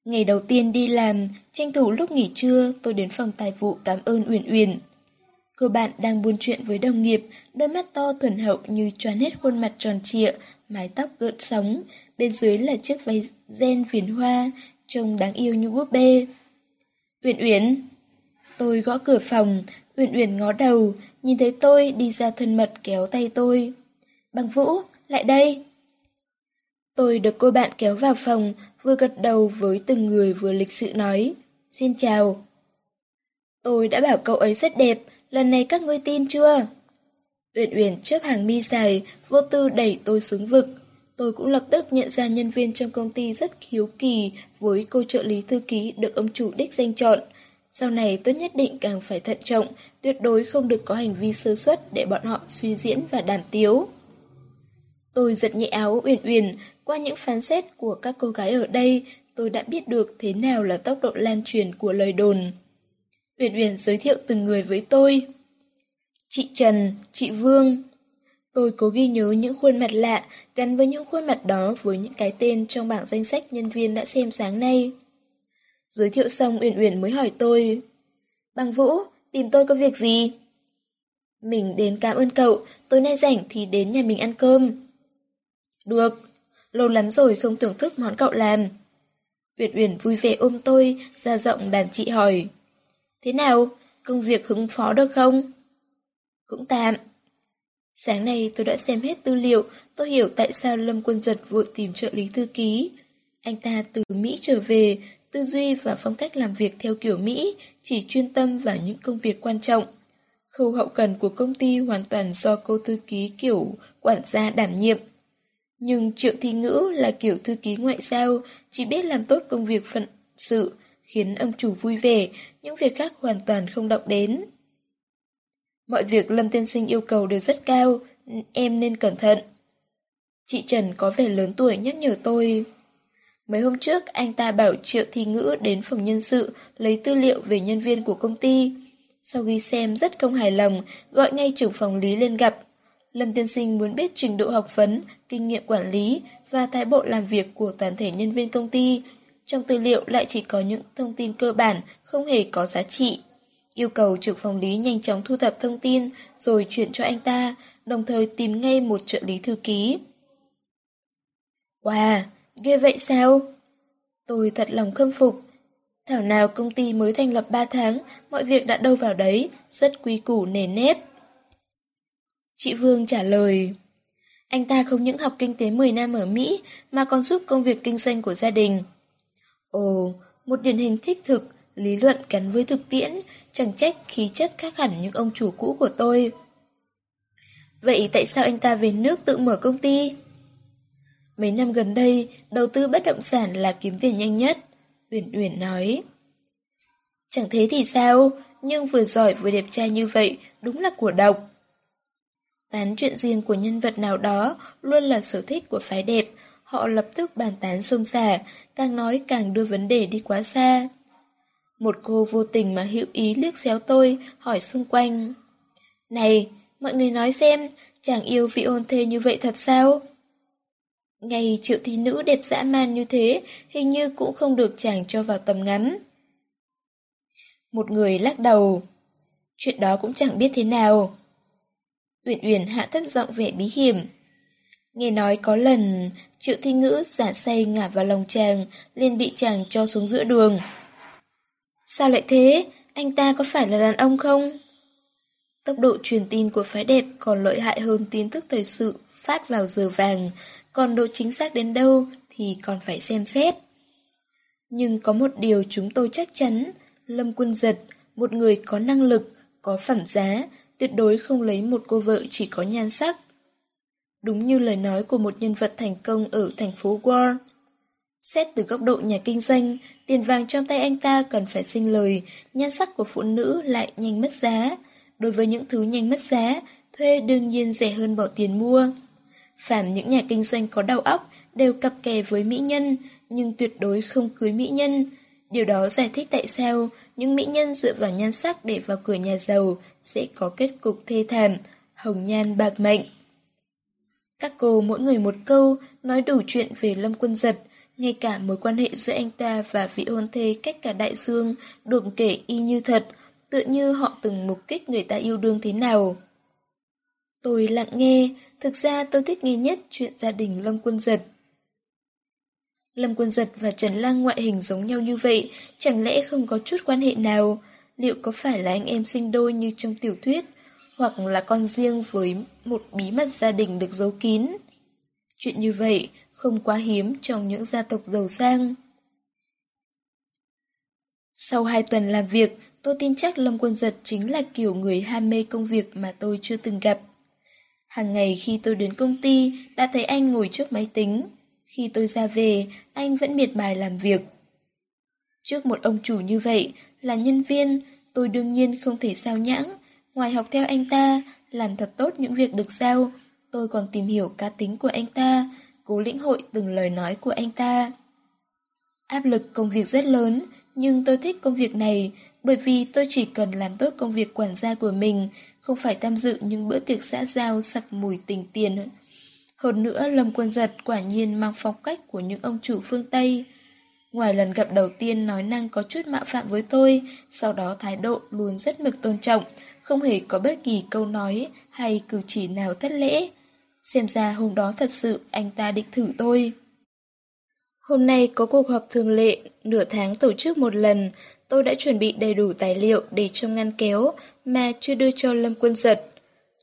Ngày đầu tiên đi làm, tranh thủ lúc nghỉ trưa, tôi đến phòng tài vụ cảm ơn Uyển Uyển. Cô bạn đang buôn chuyện với đồng nghiệp, đôi mắt to thuần hậu như choán hết khuôn mặt tròn trịa, mái tóc gợn sóng, bên dưới là chiếc váy ren viền hoa, trông đáng yêu như búp bê. Uyển Uyển. Tôi gõ cửa phòng, Uyển Uyển ngó đầu, nhìn thấy tôi đi ra thân mật kéo tay tôi. Bằng Vũ, lại đây. Tôi được cô bạn kéo vào phòng, vừa gật đầu với từng người vừa lịch sự nói. Xin chào. Tôi đã bảo cậu ấy rất đẹp, lần này các ngươi tin chưa? Uyển Uyển chớp hàng mi dài, vô tư đẩy tôi xuống vực. Tôi cũng lập tức nhận ra nhân viên trong công ty rất hiếu kỳ với cô trợ lý thư ký được ông chủ đích danh chọn. Sau này tôi nhất định càng phải thận trọng, tuyệt đối không được có hành vi sơ suất để bọn họ suy diễn và đàm tiếu. Tôi giật nhẹ áo Uyển Uyển, qua những phán xét của các cô gái ở đây, tôi đã biết được thế nào là tốc độ lan truyền của lời đồn. Uyển Uyển giới thiệu từng người với tôi. Chị Trần, chị Vương. Tôi cố ghi nhớ những khuôn mặt lạ, gắn với những khuôn mặt đó với những cái tên trong bảng danh sách nhân viên đã xem sáng nay. Giới thiệu xong Uyển Uyển mới hỏi tôi. Bằng Vũ, tìm tôi có việc gì? Mình đến cảm ơn cậu, tối nay rảnh thì đến nhà mình ăn cơm. Được, lâu lắm rồi không thưởng thức món cậu làm. Uyển Uyển vui vẻ ôm tôi, ra giọng đàn chị hỏi. Thế nào, công việc hứng phó được không? Cũng tạm. Sáng nay tôi đã xem hết tư liệu, tôi hiểu tại sao Lâm Quân Giật vội tìm trợ lý thư ký. Anh ta từ Mỹ trở về, tư duy và phong cách làm việc theo kiểu Mỹ, chỉ chuyên tâm vào những công việc quan trọng. Khâu hậu cần của công ty hoàn toàn do cô thư ký kiểu quản gia đảm nhiệm. Nhưng Triệu Thi Ngữ là kiểu thư ký ngoại giao, chỉ biết làm tốt công việc phận sự, khiến ông chủ vui vẻ, những việc khác hoàn toàn không động đến. Mọi việc Lâm Tiên Sinh yêu cầu đều rất cao, em nên cẩn thận. Chị Trần có vẻ lớn tuổi nhắc nhở tôi. Mấy hôm trước, anh ta bảo Triệu Thi Ngữ đến phòng nhân sự lấy tư liệu về nhân viên của công ty. Sau khi xem rất không hài lòng, gọi ngay trưởng phòng lý lên gặp. Lâm Tiên Sinh muốn biết trình độ học vấn, kinh nghiệm quản lý và thái bộ làm việc của toàn thể nhân viên công ty. Trong tư liệu lại chỉ có những thông tin cơ bản, không hề có giá trị. Yêu cầu trưởng phòng lý nhanh chóng thu thập thông tin rồi chuyển cho anh ta, đồng thời tìm ngay một trợ lý thư ký. Wow, ghê vậy sao? Tôi thật lòng khâm phục. Thảo nào công ty mới thành lập 3 tháng, mọi việc đã đâu vào đấy, rất quy củ nề nếp. Chị Vương trả lời, anh ta không những học kinh tế 10 năm ở Mỹ mà còn giúp công việc kinh doanh của gia đình. Ồ, một điển hình thích thực, lý luận gắn với thực tiễn, chẳng trách khí chất khác hẳn những ông chủ cũ của tôi. Vậy tại sao anh ta về nước tự mở công ty? Mấy năm gần đây, đầu tư bất động sản là kiếm tiền nhanh nhất. Uyển Uyển nói. Chẳng thế thì sao, nhưng vừa giỏi vừa đẹp trai như vậy, đúng là của độc. Tán chuyện riêng của nhân vật nào đó luôn là sở thích của phái đẹp, họ lập tức bàn tán xôn xả, càng nói càng đưa vấn đề đi quá xa. Một cô vô tình mà hữu ý liếc xéo tôi, hỏi xung quanh. Này, mọi người nói xem, chàng yêu vị ôn thê như vậy thật sao? Ngày triệu thi nữ đẹp dã man như thế, hình như cũng không được chàng cho vào tầm ngắm. Một người lắc đầu. Chuyện đó cũng chẳng biết thế nào. Uyển Uyển hạ thấp giọng vẻ bí hiểm. Nghe nói có lần, triệu thi ngữ giả say ngả vào lòng chàng, liền bị chàng cho xuống giữa đường. Sao lại thế? Anh ta có phải là đàn ông không? Tốc độ truyền tin của phái đẹp còn lợi hại hơn tin tức thời sự phát vào giờ vàng, còn độ chính xác đến đâu thì còn phải xem xét. Nhưng có một điều chúng tôi chắc chắn, Lâm Quân Giật, một người có năng lực, có phẩm giá, tuyệt đối không lấy một cô vợ chỉ có nhan sắc. Đúng như lời nói của một nhân vật thành công ở thành phố War. Xét từ góc độ nhà kinh doanh, tiền vàng trong tay anh ta cần phải sinh lời, nhan sắc của phụ nữ lại nhanh mất giá. Đối với những thứ nhanh mất giá, thuê đương nhiên rẻ hơn bỏ tiền mua. Phàm những nhà kinh doanh có đầu óc đều cặp kè với mỹ nhân, nhưng tuyệt đối không cưới mỹ nhân. Điều đó giải thích tại sao những mỹ nhân dựa vào nhan sắc để vào cửa nhà giàu sẽ có kết cục thê thảm, hồng nhan bạc mệnh. Các cô mỗi người một câu nói đủ chuyện về Lâm Quân Giật, ngay cả mối quan hệ giữa anh ta và vị hôn thê cách cả đại dương được kể y như thật, tựa như họ từng mục kích người ta yêu đương thế nào. Tôi lặng nghe, thực ra tôi thích nghe nhất chuyện gia đình Lâm Quân Giật. Lâm Quân Giật và Trần Lang ngoại hình giống nhau như vậy, chẳng lẽ không có chút quan hệ nào? Liệu có phải là anh em sinh đôi như trong tiểu thuyết, hoặc là con riêng với một bí mật gia đình được giấu kín? Chuyện như vậy không quá hiếm trong những gia tộc giàu sang. Sau hai tuần làm việc, tôi tin chắc Lâm Quân Giật chính là kiểu người ham mê công việc mà tôi chưa từng gặp. Hàng ngày khi tôi đến công ty, đã thấy anh ngồi trước máy tính. Khi tôi ra về, anh vẫn miệt mài làm việc. Trước một ông chủ như vậy, là nhân viên, tôi đương nhiên không thể sao nhãng. Ngoài học theo anh ta, làm thật tốt những việc được giao, tôi còn tìm hiểu cá tính của anh ta, cố lĩnh hội từng lời nói của anh ta. Áp lực công việc rất lớn, nhưng tôi thích công việc này bởi vì tôi chỉ cần làm tốt công việc quản gia của mình, không phải tham dự những bữa tiệc xã giao sặc mùi tình tiền. Hơn nữa, Lâm Quân Giật quả nhiên mang phong cách của những ông chủ phương Tây. Ngoài lần gặp đầu tiên nói năng có chút mạo phạm với tôi, sau đó thái độ luôn rất mực tôn trọng, không hề có bất kỳ câu nói hay cử chỉ nào thất lễ. Xem ra hôm đó thật sự anh ta định thử tôi. Hôm nay có cuộc họp thường lệ, nửa tháng tổ chức một lần, tôi đã chuẩn bị đầy đủ tài liệu để trong ngăn kéo mà chưa đưa cho Lâm Quân Giật.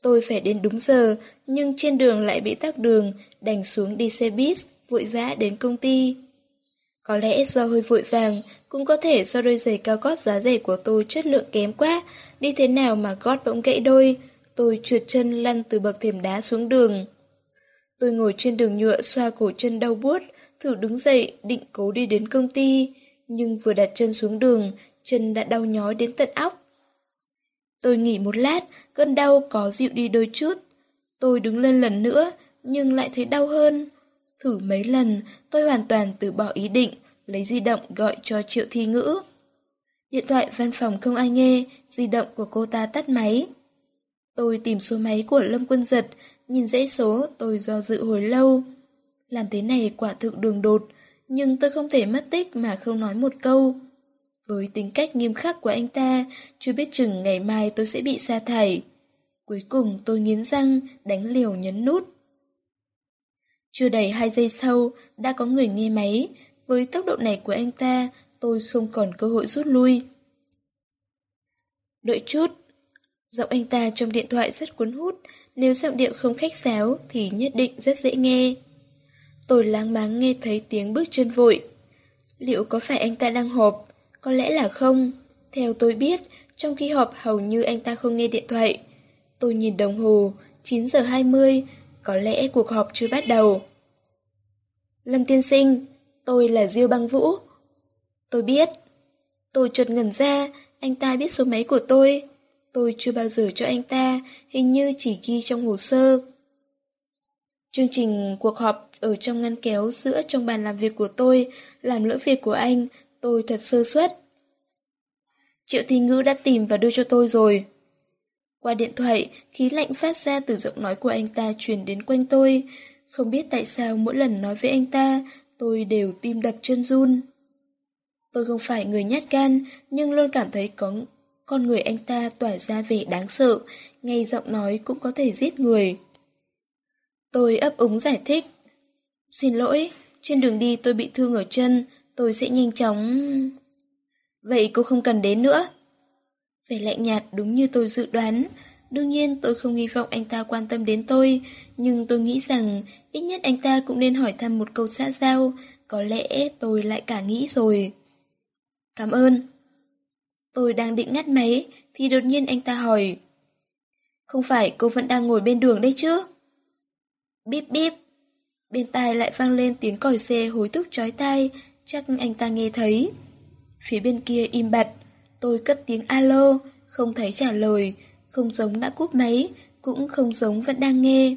Tôi phải đến đúng giờ, nhưng trên đường lại bị tắc đường, đành xuống đi xe buýt, vội vã đến công ty. Có lẽ do hơi vội vàng, cũng có thể do đôi giày cao gót giá rẻ của tôi chất lượng kém quá, đi thế nào mà gót bỗng gãy đôi, tôi trượt chân lăn từ bậc thềm đá xuống đường. Tôi ngồi trên đường nhựa xoa cổ chân đau buốt, thử đứng dậy định cố đi đến công ty, nhưng vừa đặt chân xuống đường, chân đã đau nhói đến tận óc. Tôi nghỉ một lát, cơn đau có dịu đi đôi chút. Tôi đứng lên lần nữa, nhưng lại thấy đau hơn. Thử mấy lần, tôi hoàn toàn từ bỏ ý định, lấy di động gọi cho Triệu Thi Ngữ. Điện thoại văn phòng không ai nghe, di động của cô ta tắt máy. Tôi tìm số máy của Lâm Quân Giật, nhìn dãy số tôi do dự hồi lâu. Làm thế này quả thực đường đột, nhưng tôi không thể mất tích mà không nói một câu. Với tính cách nghiêm khắc của anh ta, chưa biết chừng ngày mai tôi sẽ bị sa thải. Cuối cùng tôi nghiến răng, đánh liều nhấn nút. Chưa đầy hai giây sau, đã có người nghe máy. Với tốc độ này của anh ta, tôi không còn cơ hội rút lui. Đợi chút. Giọng anh ta trong điện thoại rất cuốn hút, nếu giọng điệu không khách sáo thì nhất định rất dễ nghe. Tôi láng máng nghe thấy tiếng bước chân vội. Liệu có phải anh ta đang họp? Có lẽ là không. Theo tôi biết, trong khi họp hầu như anh ta không nghe điện thoại. Tôi nhìn đồng hồ, 9 giờ 20, có lẽ cuộc họp chưa bắt đầu. Lâm tiên sinh, tôi là Diêu Băng Vũ. Tôi biết. Tôi chợt ngẩn ra, anh ta biết số máy của tôi. Tôi chưa bao giờ cho anh ta, hình như chỉ ghi trong hồ sơ. Chương trình cuộc họp ở trong ngăn kéo giữa trong bàn làm việc của tôi, làm lỡ việc của anh, tôi thật sơ suất. Triệu Thi Ngữ đã tìm và đưa cho tôi rồi. Qua điện thoại, khí lạnh phát ra từ giọng nói của anh ta truyền đến quanh tôi. Không biết tại sao mỗi lần nói với anh ta, tôi đều tim đập chân run. Tôi không phải người nhát gan, nhưng luôn cảm thấy có con người anh ta tỏa ra vẻ đáng sợ, ngay giọng nói cũng có thể giết người. Tôi ấp úng giải thích. Xin lỗi, trên đường đi tôi bị thương ở chân, tôi sẽ nhanh chóng... Vậy cô không cần đến nữa. Vẻ lạnh nhạt đúng như tôi dự đoán. Đương nhiên tôi không hy vọng anh ta quan tâm đến tôi, nhưng tôi nghĩ rằng ít nhất anh ta cũng nên hỏi thăm một câu xã giao, có lẽ tôi lại cả nghĩ rồi. Cảm ơn. Tôi đang định ngắt máy, thì đột nhiên anh ta hỏi. Không phải cô vẫn đang ngồi bên đường đây chứ? Bíp bíp. Bên tai lại vang lên tiếng còi xe hối thúc chói tai, chắc anh ta nghe thấy. Phía bên kia im bặt, tôi cất tiếng alo, không thấy trả lời, không giống đã cúp máy, cũng không giống vẫn đang nghe.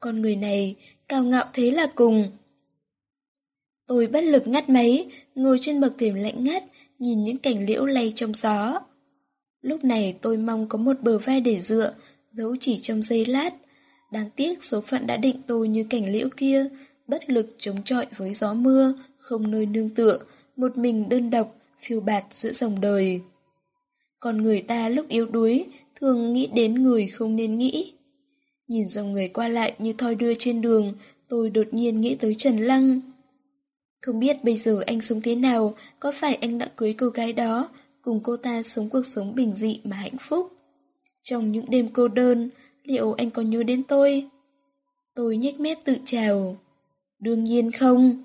Con người này, cao ngạo thế là cùng. Tôi bất lực ngắt máy, ngồi trên bậc thềm lạnh ngắt, nhìn những cảnh liễu lay trong gió. Lúc này tôi mong có một bờ vai để dựa, giấu chỉ trong giây lát. Đáng tiếc số phận đã định tôi như cảnh liễu kia, bất lực chống chọi với gió mưa, không nơi nương tựa, một mình đơn độc, phiêu bạt giữa dòng đời. Còn người ta lúc yếu đuối, thường nghĩ đến người không nên nghĩ. Nhìn dòng người qua lại như thoi đưa trên đường, tôi đột nhiên nghĩ tới Trần Lăng. Không biết bây giờ anh sống thế nào, có phải anh đã cưới cô gái đó, cùng cô ta sống cuộc sống bình dị mà hạnh phúc. Trong những đêm cô đơn, liệu anh có nhớ đến tôi? Tôi nhếch mép tự chào. Đương nhiên không.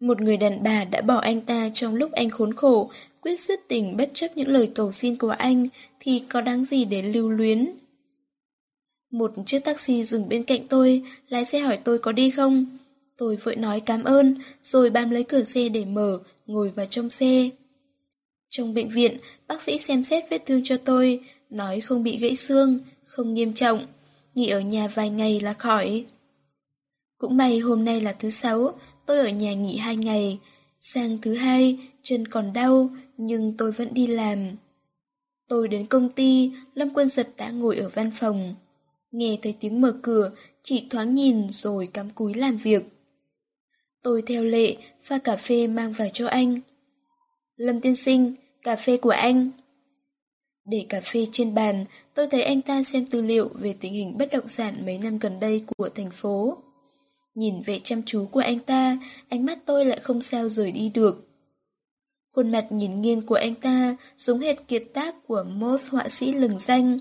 Một người đàn bà đã bỏ anh ta trong lúc anh khốn khổ, quyết dứt tình bất chấp những lời cầu xin của anh, thì có đáng gì đến lưu luyến. Một chiếc taxi dừng bên cạnh tôi, lái xe hỏi tôi có đi không? Tôi vội nói cảm ơn, rồi bám lấy cửa xe để mở, ngồi vào trong xe. Trong bệnh viện, bác sĩ xem xét vết thương cho tôi, nói không bị gãy xương, không nghiêm trọng, nghỉ ở nhà vài ngày là khỏi. Cũng may hôm nay là thứ sáu, tôi ở nhà nghỉ hai ngày. Sang thứ hai, chân còn đau, nhưng tôi vẫn đi làm. Tôi đến công ty, Lâm Quân Giật đã ngồi ở văn phòng. Nghe thấy tiếng mở cửa, chỉ thoáng nhìn rồi cắm cúi làm việc. Tôi theo lệ, pha cà phê mang vào cho anh. Lâm tiên sinh, cà phê của anh. Để cà phê trên bàn, tôi thấy anh ta xem tư liệu về tình hình bất động sản mấy năm gần đây của thành phố. Nhìn vẻ chăm chú của anh ta, ánh mắt tôi lại không sao rời đi được. Khuôn mặt nhìn nghiêng của anh ta giống hệt kiệt tác của một họa sĩ lừng danh.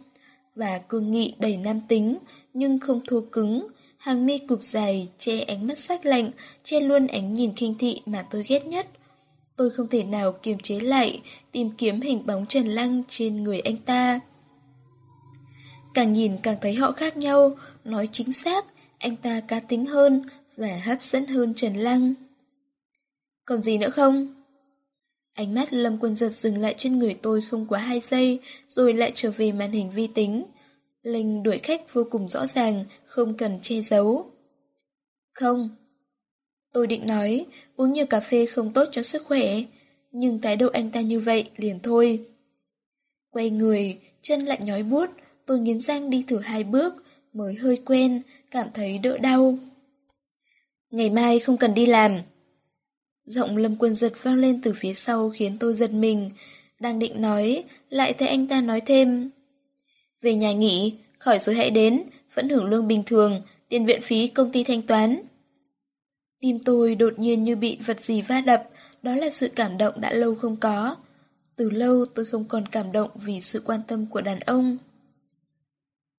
Và cương nghị đầy nam tính, nhưng không thô cứng. Hàng mi cụp dài, che ánh mắt sắc lạnh, che luôn ánh nhìn kinh thị mà tôi ghét nhất. Tôi không thể nào kiềm chế lại, tìm kiếm hình bóng Trần Lăng trên người anh ta. Càng nhìn càng thấy họ khác nhau, nói chính xác, anh ta cá tính hơn và hấp dẫn hơn Trần Lăng. Còn gì nữa không? Ánh mắt Lâm Quân Giật dừng lại trên người tôi không quá hai giây, rồi lại trở về màn hình vi tính. Lệnh đuổi khách vô cùng rõ ràng, không cần che giấu. Không. Tôi định nói, uống nhiều cà phê không tốt cho sức khỏe, nhưng thái độ anh ta như vậy liền thôi. Quay người, chân lại nhói bút, tôi nghiến răng đi thử hai bước, mới hơi quen, cảm thấy đỡ đau. Ngày mai không cần đi làm. Giọng Lâm Quân giật vang lên từ phía sau khiến tôi giật mình. Đang định nói, lại thấy anh ta nói thêm. Về nhà nghỉ, khỏi rồi hãy đến, vẫn hưởng lương bình thường, tiền viện phí công ty thanh toán. Tim tôi đột nhiên như bị vật gì va đập, đó là sự cảm động đã lâu không có. Từ lâu tôi không còn cảm động vì sự quan tâm của đàn ông.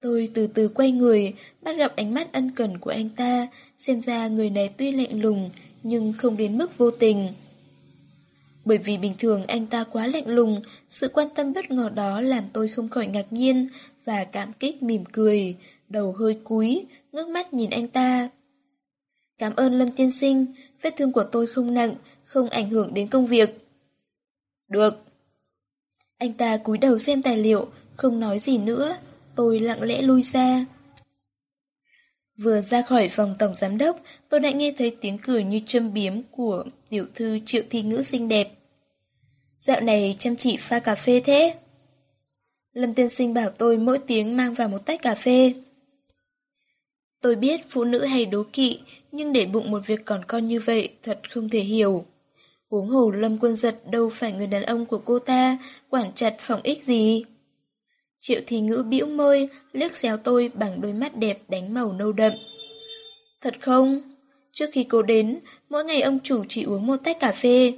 Tôi từ từ quay người, bắt gặp ánh mắt ân cần của anh ta, xem ra người này tuy lạnh lùng, nhưng không đến mức vô tình. Bởi vì bình thường anh ta quá lạnh lùng, sự quan tâm bất ngờ đó làm tôi không khỏi ngạc nhiên và cảm kích mỉm cười, đầu hơi cúi, ngước mắt nhìn anh ta. Cảm ơn Lâm Tiên Sinh, vết thương của tôi không nặng, không ảnh hưởng đến công việc. Được. Anh ta cúi đầu xem tài liệu, không nói gì nữa, tôi lặng lẽ lui ra. Vừa ra khỏi phòng tổng giám đốc, tôi đã nghe thấy tiếng cười như châm biếm của tiểu thư triệu thi ngữ xinh đẹp. Dạo này chăm chỉ pha cà phê thế. Lâm tiên sinh bảo tôi mỗi tiếng mang vào một tách cà phê. Tôi biết phụ nữ hay đố kỵ, nhưng để bụng một việc còn con như vậy thật không thể hiểu. Huống hồ Lâm Quân Giật đâu phải người đàn ông của cô ta, quản chặt phòng ích gì. Triệu thì ngữ bĩu môi, liếc xéo tôi bằng đôi mắt đẹp đánh màu nâu đậm. Thật không? Trước khi cô đến, mỗi ngày ông chủ chỉ uống một tách cà phê.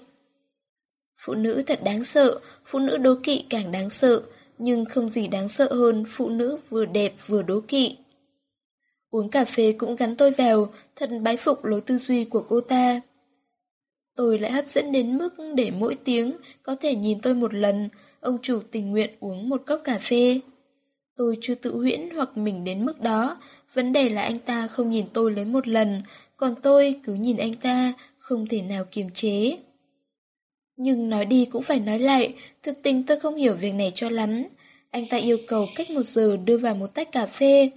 Phụ nữ thật đáng sợ, phụ nữ đố kỵ càng đáng sợ, nhưng không gì đáng sợ hơn phụ nữ vừa đẹp vừa đố kỵ. Uống cà phê cũng gắn tôi vào, thật bái phục lối tư duy của cô ta. Tôi lại hấp dẫn đến mức để mỗi tiếng có thể nhìn tôi một lần, ông chủ tình nguyện uống một cốc cà phê. Tôi chưa tự huyễn hoặc mình đến mức đó, vấn đề là anh ta không nhìn tôi lấy một lần, còn tôi cứ nhìn anh ta, không thể nào kiềm chế. Nhưng nói đi cũng phải nói lại, thực tình tôi không hiểu việc này cho lắm. Anh ta yêu cầu cách một giờ đưa vào một tách cà phê.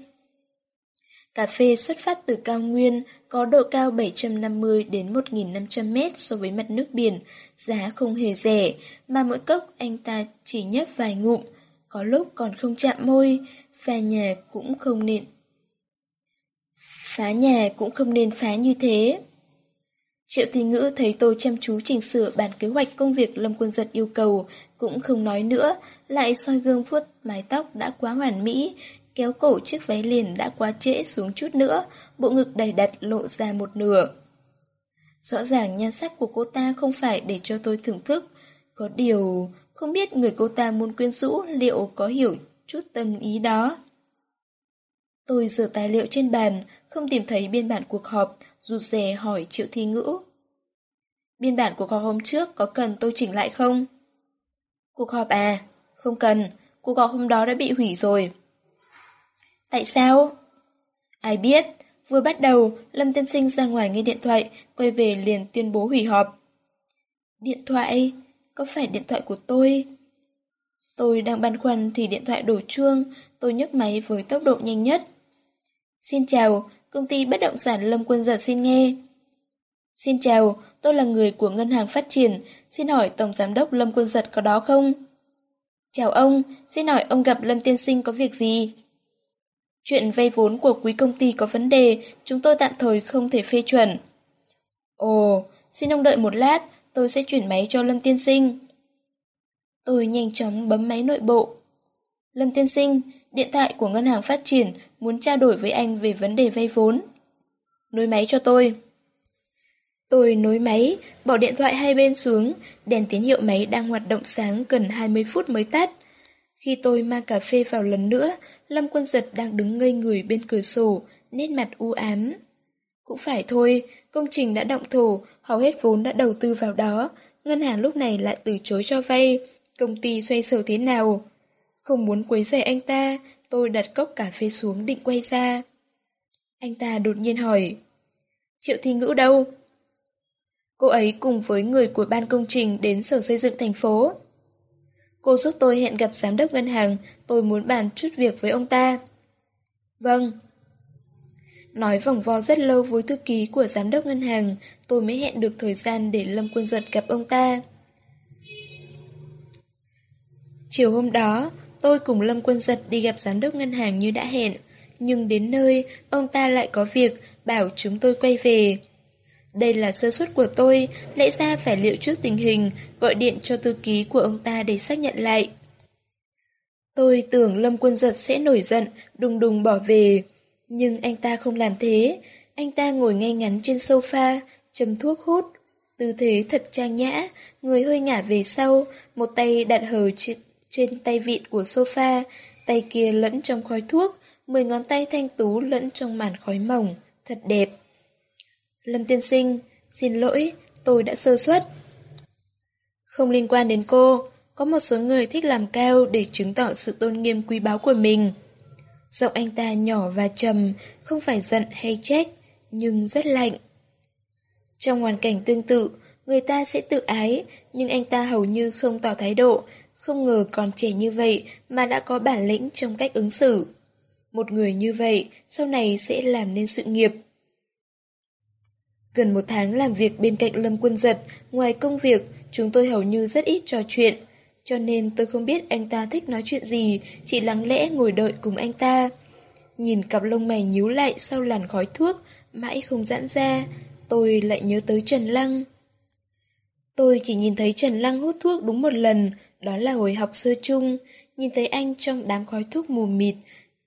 Cà phê xuất phát từ cao nguyên, có độ cao 750 đến 1.500 mét so với mặt nước biển, giá không hề rẻ, mà mỗi cốc anh ta chỉ nhấp vài ngụm, có lúc còn không chạm môi, pha nhà cũng không nên. Phá nhà cũng không nên phá như thế. Triệu Thị Ngữ thấy tôi chăm chú chỉnh sửa bản kế hoạch công việc Lâm Quân Giật yêu cầu, cũng không nói nữa, lại soi gương vuốt mái tóc đã quá hoàn mỹ, kéo cổ chiếc váy liền đã quá trễ xuống chút nữa, bộ ngực đầy đặn lộ ra một nửa. Rõ ràng nhan sắc của cô ta không phải để cho tôi thưởng thức, có điều không biết người cô ta muốn quyến rũ liệu có hiểu chút tâm ý đó. Tôi rửa tài liệu trên bàn, không tìm thấy biên bản cuộc họp, rụt rè hỏi Triệu Thi Ngữ. Biên bản cuộc họp hôm trước có cần tôi chỉnh lại không? Cuộc họp à? Không cần, cuộc họp hôm đó đã bị hủy rồi. Tại sao? Ai biết, vừa bắt đầu, Lâm Tiên Sinh ra ngoài nghe điện thoại, quay về liền tuyên bố hủy họp. Điện thoại? Có phải điện thoại của tôi? Tôi đang băn khoăn thì điện thoại đổ chuông, tôi nhấc máy với tốc độ nhanh nhất. Xin chào, công ty bất động sản Lâm Quân Giật xin nghe. Xin chào, tôi là người của Ngân hàng Phát triển, xin hỏi Tổng Giám đốc Lâm Quân Giật có đó không? Chào ông, xin hỏi ông gặp Lâm Tiên Sinh có việc gì? Chuyện vay vốn của quý công ty có vấn đề, chúng tôi tạm thời không thể phê chuẩn. Ồ, xin ông đợi một lát, tôi sẽ chuyển máy cho Lâm Tiên Sinh. Tôi nhanh chóng bấm máy nội bộ. Lâm Tiên Sinh, điện thoại của Ngân hàng Phát triển muốn trao đổi với anh về vấn đề vay vốn. Nối máy cho tôi. Tôi nối máy, bỏ điện thoại hai bên xuống, đèn tín hiệu máy đang hoạt động sáng gần 20 phút mới tắt. Khi tôi mang cà phê vào lần nữa, Lâm Quân Giật đang đứng ngây người bên cửa sổ, nét mặt u ám. Cũng phải thôi, công trình đã động thổ, hầu hết vốn đã đầu tư vào đó, ngân hàng lúc này lại từ chối cho vay, công ty xoay sở thế nào? Không muốn quấy rầy anh ta, tôi đặt cốc cà phê xuống định quay ra. Anh ta đột nhiên hỏi, Triệu Thi Ngữ đâu? Cô ấy cùng với người của ban công trình đến sở xây dựng thành phố. Cô giúp tôi hẹn gặp giám đốc ngân hàng, tôi muốn bàn chút việc với ông ta. Vâng. Nói vòng vo rất lâu với thư ký của giám đốc ngân hàng, tôi mới hẹn được thời gian để Lâm Quân Giật gặp ông ta. Chiều hôm đó, tôi cùng Lâm Quân Giật đi gặp giám đốc ngân hàng như đã hẹn, nhưng đến nơi, ông ta lại có việc, bảo chúng tôi quay về. Đây là sơ suất của tôi, lẽ ra phải liệu trước tình hình, gọi điện cho thư ký của ông ta để xác nhận lại. Tôi tưởng Lâm Quân Giật sẽ nổi giận, đùng đùng bỏ về. Nhưng anh ta không làm thế. Anh ta ngồi ngay ngắn trên sofa, châm thuốc hút. Tư thế thật trang nhã, người hơi ngả về sau, một tay đặt hờ trên, trên tay vịn của sofa, tay kia lẫn trong khói thuốc, mười ngón tay thanh tú lẫn trong màn khói mỏng, thật đẹp. Lâm tiên sinh, xin lỗi, tôi đã sơ suất. Không liên quan đến cô, có một số người thích làm cao để chứng tỏ sự tôn nghiêm quý báu của mình. Giọng anh ta nhỏ và trầm, không phải giận hay trách, nhưng rất lạnh. Trong hoàn cảnh tương tự, người ta sẽ tự ái, nhưng anh ta hầu như không tỏ thái độ, không ngờ còn trẻ như vậy mà đã có bản lĩnh trong cách ứng xử. Một người như vậy sau này sẽ làm nên sự nghiệp. Gần một tháng làm việc bên cạnh Lâm Quân Giật, ngoài công việc, chúng tôi hầu như rất ít trò chuyện. Cho nên tôi không biết anh ta thích nói chuyện gì, chỉ lắng lẽ ngồi đợi cùng anh ta. Nhìn cặp lông mày nhíu lại sau làn khói thuốc, mãi không giãn ra, tôi lại nhớ tới Trần Lăng. Tôi chỉ nhìn thấy Trần Lăng hút thuốc đúng một lần, đó là hồi học sơ chung, nhìn thấy anh trong đám khói thuốc mù mịt,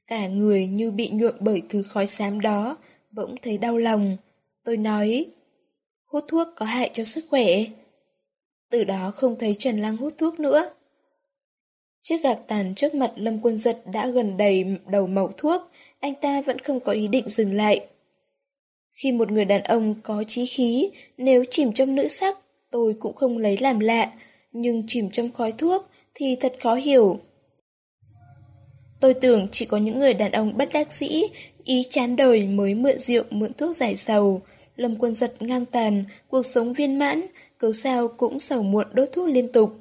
cả người như bị nhuộm bởi thứ khói xám đó, bỗng thấy đau lòng. Tôi nói, hút thuốc có hại cho sức khỏe. Từ đó không thấy Trần Lăng hút thuốc nữa. Chiếc gạc tàn trước mặt Lâm Quân Giật đã gần đầy đầu mẩu thuốc, anh ta vẫn không có ý định dừng lại. Khi một người đàn ông có trí khí, nếu chìm trong nữ sắc, tôi cũng không lấy làm lạ, nhưng chìm trong khói thuốc thì thật khó hiểu. Tôi tưởng chỉ có những người đàn ông bất đắc dĩ, ý chán đời mới mượn rượu mượn thuốc giải sầu. Lâm quân giật ngang tàn, cuộc sống viên mãn, cớ sao cũng sầu muộn đốt thuốc liên tục.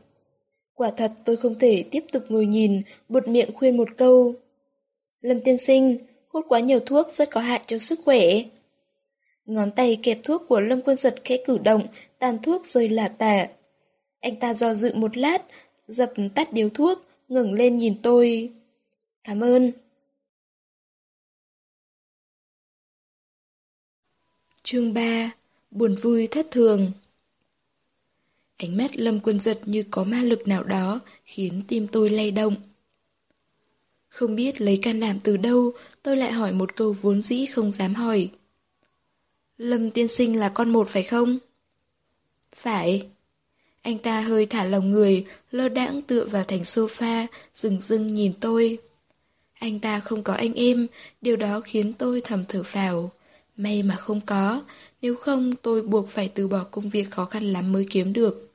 Quả thật tôi không thể tiếp tục ngồi nhìn, buột miệng khuyên một câu. Lâm tiên sinh, hút quá nhiều thuốc rất có hại cho sức khỏe. Ngón tay kẹp thuốc của Lâm Quân Giật khẽ cử động, tàn thuốc rơi lả tả. Anh ta do dự một lát, dập tắt điếu thuốc, ngừng lên nhìn tôi. Cảm ơn. Chương 3 Buồn vui thất thường Ánh mắt Lâm Quân Giật như có ma lực nào đó khiến tim tôi lay động. Không biết lấy can đảm từ đâu, tôi lại hỏi một câu vốn dĩ không dám hỏi. Lâm tiên sinh là con một phải không? Phải. Anh ta hơi thả lòng người, lơ đãng tựa vào thành sofa, rừng rưng nhìn tôi. Anh ta không có anh em, điều đó khiến tôi thầm thở phào. May mà không có, nếu không tôi buộc phải từ bỏ công việc khó khăn lắm mới kiếm được.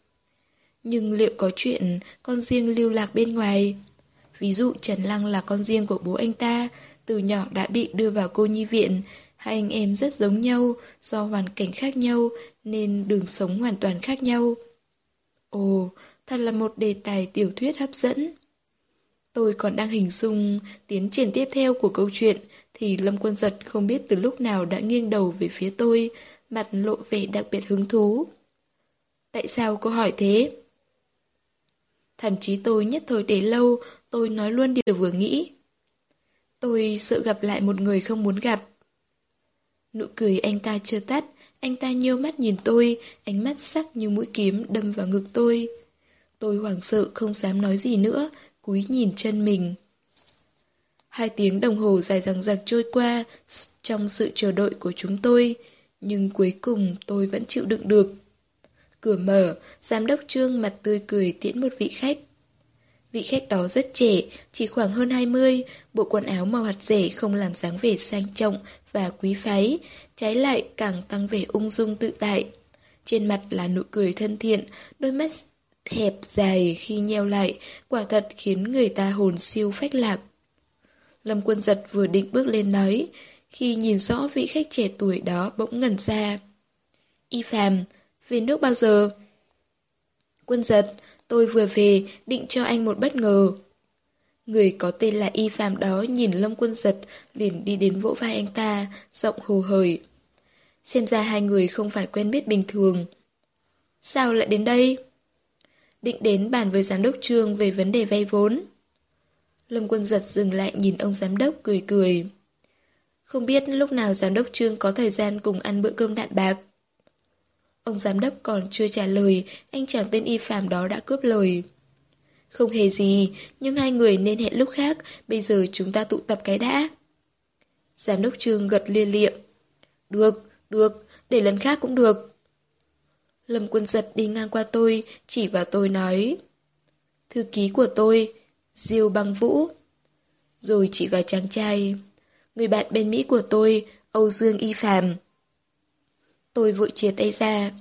Nhưng liệu có chuyện con riêng lưu lạc bên ngoài? Ví dụ Trần Lăng là con riêng của bố anh ta, từ nhỏ đã bị đưa vào cô nhi viện, hai anh em rất giống nhau, do hoàn cảnh khác nhau nên đường sống hoàn toàn khác nhau. Ồ, thật là một đề tài tiểu thuyết hấp dẫn. Tôi còn đang hình dung tiến triển tiếp theo của câu chuyện thì Lâm Quân Giật không biết từ lúc nào đã nghiêng đầu về phía tôi, mặt lộ vẻ đặc biệt hứng thú. Tại sao cô hỏi thế? Thậm chí tôi nhất thời để lâu, tôi nói luôn điều vừa nghĩ. Tôi sợ gặp lại một người không muốn gặp. Nụ cười anh ta chưa tắt, anh ta nhêu mắt nhìn tôi, ánh mắt sắc như mũi kiếm đâm vào ngực tôi. Tôi hoảng sợ không dám nói gì nữa, cúi nhìn chân mình. Hai tiếng đồng hồ dài dằng dặc trôi qua trong sự chờ đợi của chúng tôi, nhưng cuối cùng tôi vẫn chịu đựng được. Cửa mở, giám đốc trương mặt tươi cười tiễn một vị khách. Vị khách đó rất trẻ, chỉ khoảng hơn 20, bộ quần áo màu hạt rẻ không làm dáng vẻ sang trọng và quý phái, trái lại càng tăng vẻ ung dung tự tại. Trên mặt là nụ cười thân thiện, đôi mắt hẹp dài khi nheo lại, quả thật khiến người ta hồn siêu phách lạc. Lâm quân giật vừa định bước lên nói, khi nhìn rõ vị khách trẻ tuổi đó bỗng ngẩn ra. Y phàm, về nước bao giờ? Quân giật, tôi vừa về, định cho anh một bất ngờ. Người có tên là Y phàm đó nhìn Lâm quân giật, liền đi đến vỗ vai anh ta, giọng hồ hởi. Xem ra hai người không phải quen biết bình thường. Sao lại đến đây? định đến bàn với giám đốc trương về vấn đề vay vốn. Lâm Quân Giật dừng lại nhìn ông giám đốc cười cười. Không biết lúc nào giám đốc trương có thời gian cùng ăn bữa cơm đạm bạc. Ông giám đốc còn chưa trả lời, anh chàng tên y phàm đó đã cướp lời. Không hề gì, nhưng hai người nên hẹn lúc khác, bây giờ chúng ta tụ tập cái đã. Giám đốc Trương gật lia liệm Được, được, để lần khác cũng được. Lâm quân giật đi ngang qua tôi, chỉ vào tôi nói. Thư ký của tôi, Diêu Băng Vũ. Rồi chỉ vào chàng trai. Người bạn bên Mỹ của tôi, Âu Dương Y Phàm. Tôi vội chia tay ra.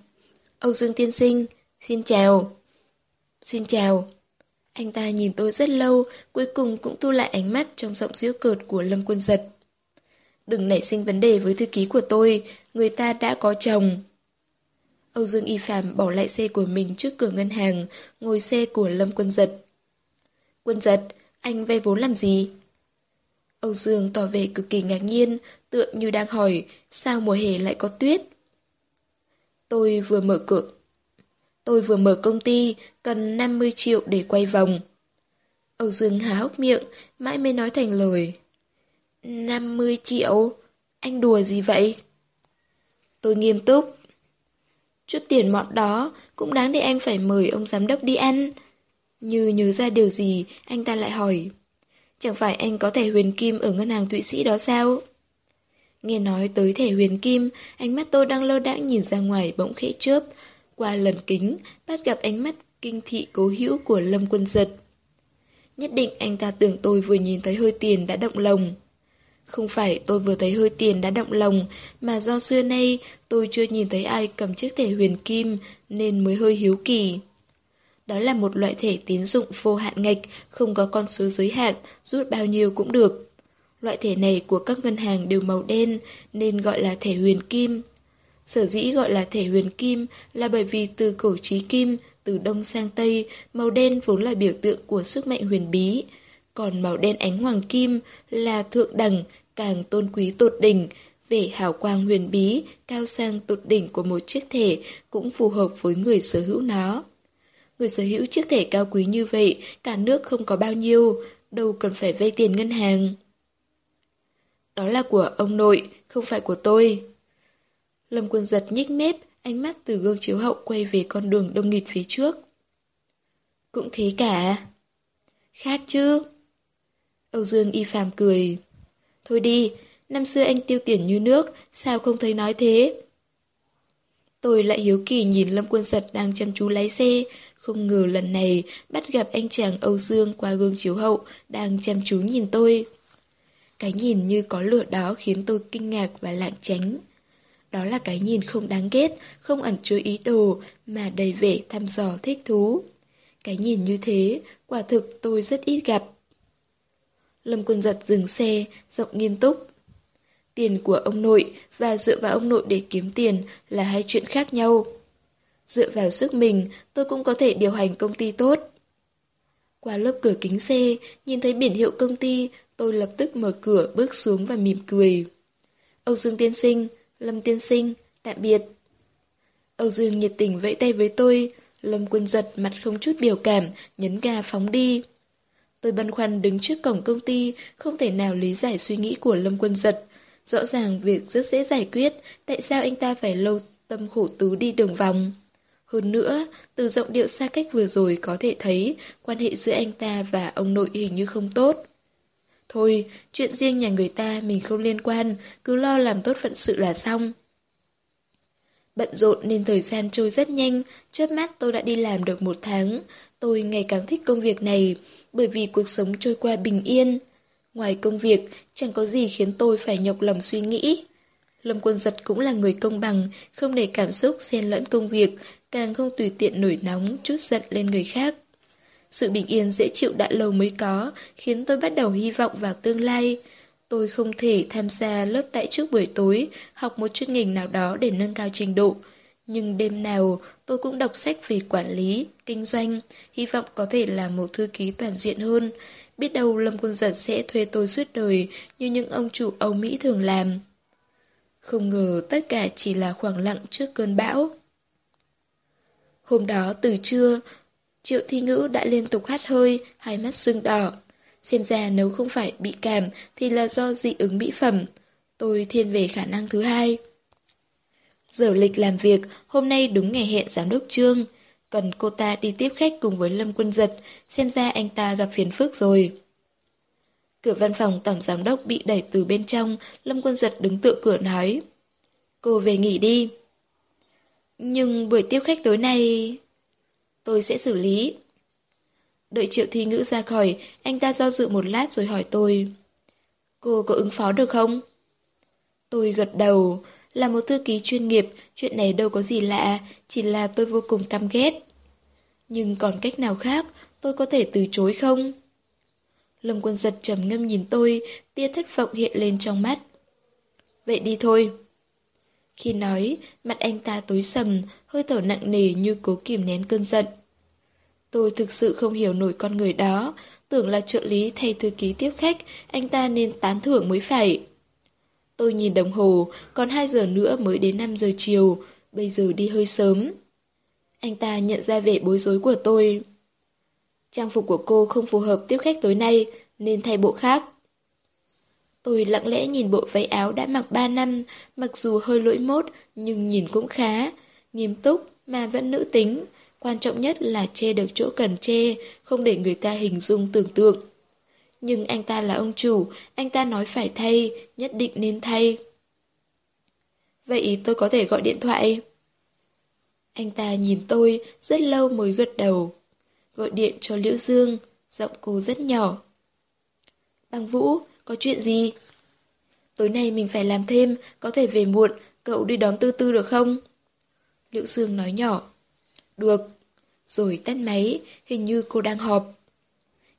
Âu Dương tiên sinh, xin chào. Xin chào. Anh ta nhìn tôi rất lâu, cuối cùng cũng thu lại ánh mắt trong giọng giễu cợt của Lâm Quân Giật. Đừng nảy sinh vấn đề với thư ký của tôi, người ta đã có chồng. Âu Dương Y Phạm bỏ lại xe của mình trước cửa ngân hàng, ngồi xe của Lâm Quân Giật. Quân Giật, anh vay vốn làm gì? Âu Dương tỏ vẻ cực kỳ ngạc nhiên, tựa như đang hỏi sao mùa hè lại có tuyết. Tôi vừa mở cửa. Tôi vừa mở công ty, cần 50 triệu để quay vòng. Âu Dương há hốc miệng, mãi mới nói thành lời. 50 triệu? Anh đùa gì vậy? Tôi nghiêm túc. Chút tiền mọn đó cũng đáng để anh phải mời ông giám đốc đi ăn. Như nhớ ra điều gì, anh ta lại hỏi. Chẳng phải anh có thẻ huyền kim ở ngân hàng Thụy Sĩ đó sao? Nghe nói tới thẻ huyền kim, ánh mắt tôi đang lơ đãng nhìn ra ngoài bỗng khẽ chớp. Qua lần kính, bắt gặp ánh mắt kinh thị cố hữu của Lâm Quân Giật. Nhất định anh ta tưởng tôi vừa nhìn thấy hơi tiền đã động lòng. Không phải tôi vừa thấy hơi tiền đã động lòng, mà do xưa nay tôi chưa nhìn thấy ai cầm chiếc thẻ huyền kim nên mới hơi hiếu kỳ. Đó là một loại thẻ tín dụng vô hạn ngạch, không có con số giới hạn, rút bao nhiêu cũng được. Loại thẻ này của các ngân hàng đều màu đen nên gọi là thẻ huyền kim. Sở dĩ gọi là thể huyền kim là bởi vì từ cổ trí kim, từ đông sang tây, màu đen vốn là biểu tượng của sức mạnh huyền bí. Còn màu đen ánh hoàng kim là thượng đẳng, càng tôn quý tột đỉnh, vẻ hào quang huyền bí, cao sang tột đỉnh của một chiếc thể cũng phù hợp với người sở hữu nó. Người sở hữu chiếc thẻ cao quý như vậy, cả nước không có bao nhiêu, đâu cần phải vay tiền ngân hàng. Đó là của ông nội, không phải của tôi. Lâm quân giật nhích mép, ánh mắt từ gương chiếu hậu quay về con đường đông nghịt phía trước. Cũng thế cả. Khác chứ. Âu Dương y phàm cười. Thôi đi, năm xưa anh tiêu tiền như nước, sao không thấy nói thế? Tôi lại hiếu kỳ nhìn Lâm Quân Giật đang chăm chú lái xe, không ngờ lần này bắt gặp anh chàng Âu Dương qua gương chiếu hậu đang chăm chú nhìn tôi. Cái nhìn như có lửa đó khiến tôi kinh ngạc và lạng tránh. Đó là cái nhìn không đáng ghét, không ẩn chứa ý đồ, mà đầy vẻ thăm dò thích thú. Cái nhìn như thế, quả thực tôi rất ít gặp. Lâm Quân Giật dừng xe, giọng nghiêm túc. Tiền của ông nội và dựa vào ông nội để kiếm tiền là hai chuyện khác nhau. Dựa vào sức mình, tôi cũng có thể điều hành công ty tốt. Qua lớp cửa kính xe, nhìn thấy biển hiệu công ty, tôi lập tức mở cửa bước xuống và mỉm cười. Âu Dương tiên sinh, Lâm tiên sinh, tạm biệt. Âu Dương nhiệt tình vẫy tay với tôi, Lâm quân giật mặt không chút biểu cảm, nhấn ga phóng đi. Tôi băn khoăn đứng trước cổng công ty, không thể nào lý giải suy nghĩ của Lâm quân giật. Rõ ràng việc rất dễ giải quyết, tại sao anh ta phải lâu tâm khổ tứ đi đường vòng? Hơn nữa, từ giọng điệu xa cách vừa rồi có thể thấy quan hệ giữa anh ta và ông nội hình như không tốt. Thôi, chuyện riêng nhà người ta mình không liên quan, cứ lo làm tốt phận sự là xong. Bận rộn nên thời gian trôi rất nhanh, chớp mắt tôi đã đi làm được một tháng. Tôi ngày càng thích công việc này, bởi vì cuộc sống trôi qua bình yên. Ngoài công việc, chẳng có gì khiến tôi phải nhọc lòng suy nghĩ. Lâm Quân Giật cũng là người công bằng, không để cảm xúc xen lẫn công việc, càng không tùy tiện nổi nóng, chút giận lên người khác. Sự bình yên dễ chịu đã lâu mới có, khiến tôi bắt đầu hy vọng vào tương lai. Tôi không thể tham gia lớp tại trước buổi tối, học một chuyên ngành nào đó để nâng cao trình độ. Nhưng đêm nào, tôi cũng đọc sách về quản lý, kinh doanh, hy vọng có thể là một thư ký toàn diện hơn. Biết đâu Lâm Quân Giật sẽ thuê tôi suốt đời như những ông chủ Âu Mỹ thường làm. Không ngờ tất cả chỉ là khoảng lặng trước cơn bão. Hôm đó từ trưa, Triệu Thi Ngữ đã liên tục hắt hơi, hai mắt sưng đỏ. Xem ra nếu không phải bị cảm thì là do dị ứng mỹ phẩm. Tôi thiên về khả năng thứ hai. Giờ lịch làm việc, hôm nay đúng ngày hẹn giám đốc trương. Cần cô ta đi tiếp khách cùng với Lâm Quân Giật, xem ra anh ta gặp phiền phức rồi. Cửa văn phòng tổng giám đốc bị đẩy từ bên trong, Lâm Quân Giật đứng tựa cửa nói. Cô về nghỉ đi. Nhưng buổi tiếp khách tối nay... Tôi sẽ xử lý. Đợi triệu thi ngữ ra khỏi, anh ta do dự một lát rồi hỏi tôi. Cô có ứng phó được không? Tôi gật đầu, là một thư ký chuyên nghiệp, chuyện này đâu có gì lạ, chỉ là tôi vô cùng căm ghét. Nhưng còn cách nào khác, tôi có thể từ chối không? Lâm quân giật trầm ngâm nhìn tôi, tia thất vọng hiện lên trong mắt. Vậy đi thôi. Khi nói, mặt anh ta tối sầm, hơi thở nặng nề như cố kìm nén cơn giận. Tôi thực sự không hiểu nổi con người đó, tưởng là trợ lý thay thư ký tiếp khách, anh ta nên tán thưởng mới phải. Tôi nhìn đồng hồ, còn 2 giờ nữa mới đến 5 giờ chiều, bây giờ đi hơi sớm. Anh ta nhận ra vẻ bối rối của tôi. Trang phục của cô không phù hợp tiếp khách tối nay, nên thay bộ khác. Tôi lặng lẽ nhìn bộ váy áo đã mặc 3 năm, mặc dù hơi lỗi mốt, nhưng nhìn cũng khá. Nghiêm túc, mà vẫn nữ tính. Quan trọng nhất là che được chỗ cần che, không để người ta hình dung tưởng tượng. Nhưng anh ta là ông chủ, anh ta nói phải thay, nhất định nên thay. Vậy tôi có thể gọi điện thoại? Anh ta nhìn tôi rất lâu mới gật đầu. Gọi điện cho Liễu Dương, giọng cô rất nhỏ. Băng Vũ, có chuyện gì? Tối nay mình phải làm thêm, có thể về muộn, cậu đi đón Tư Tư được không? Liễu Dương nói nhỏ. Được. Rồi tắt máy, hình như cô đang họp.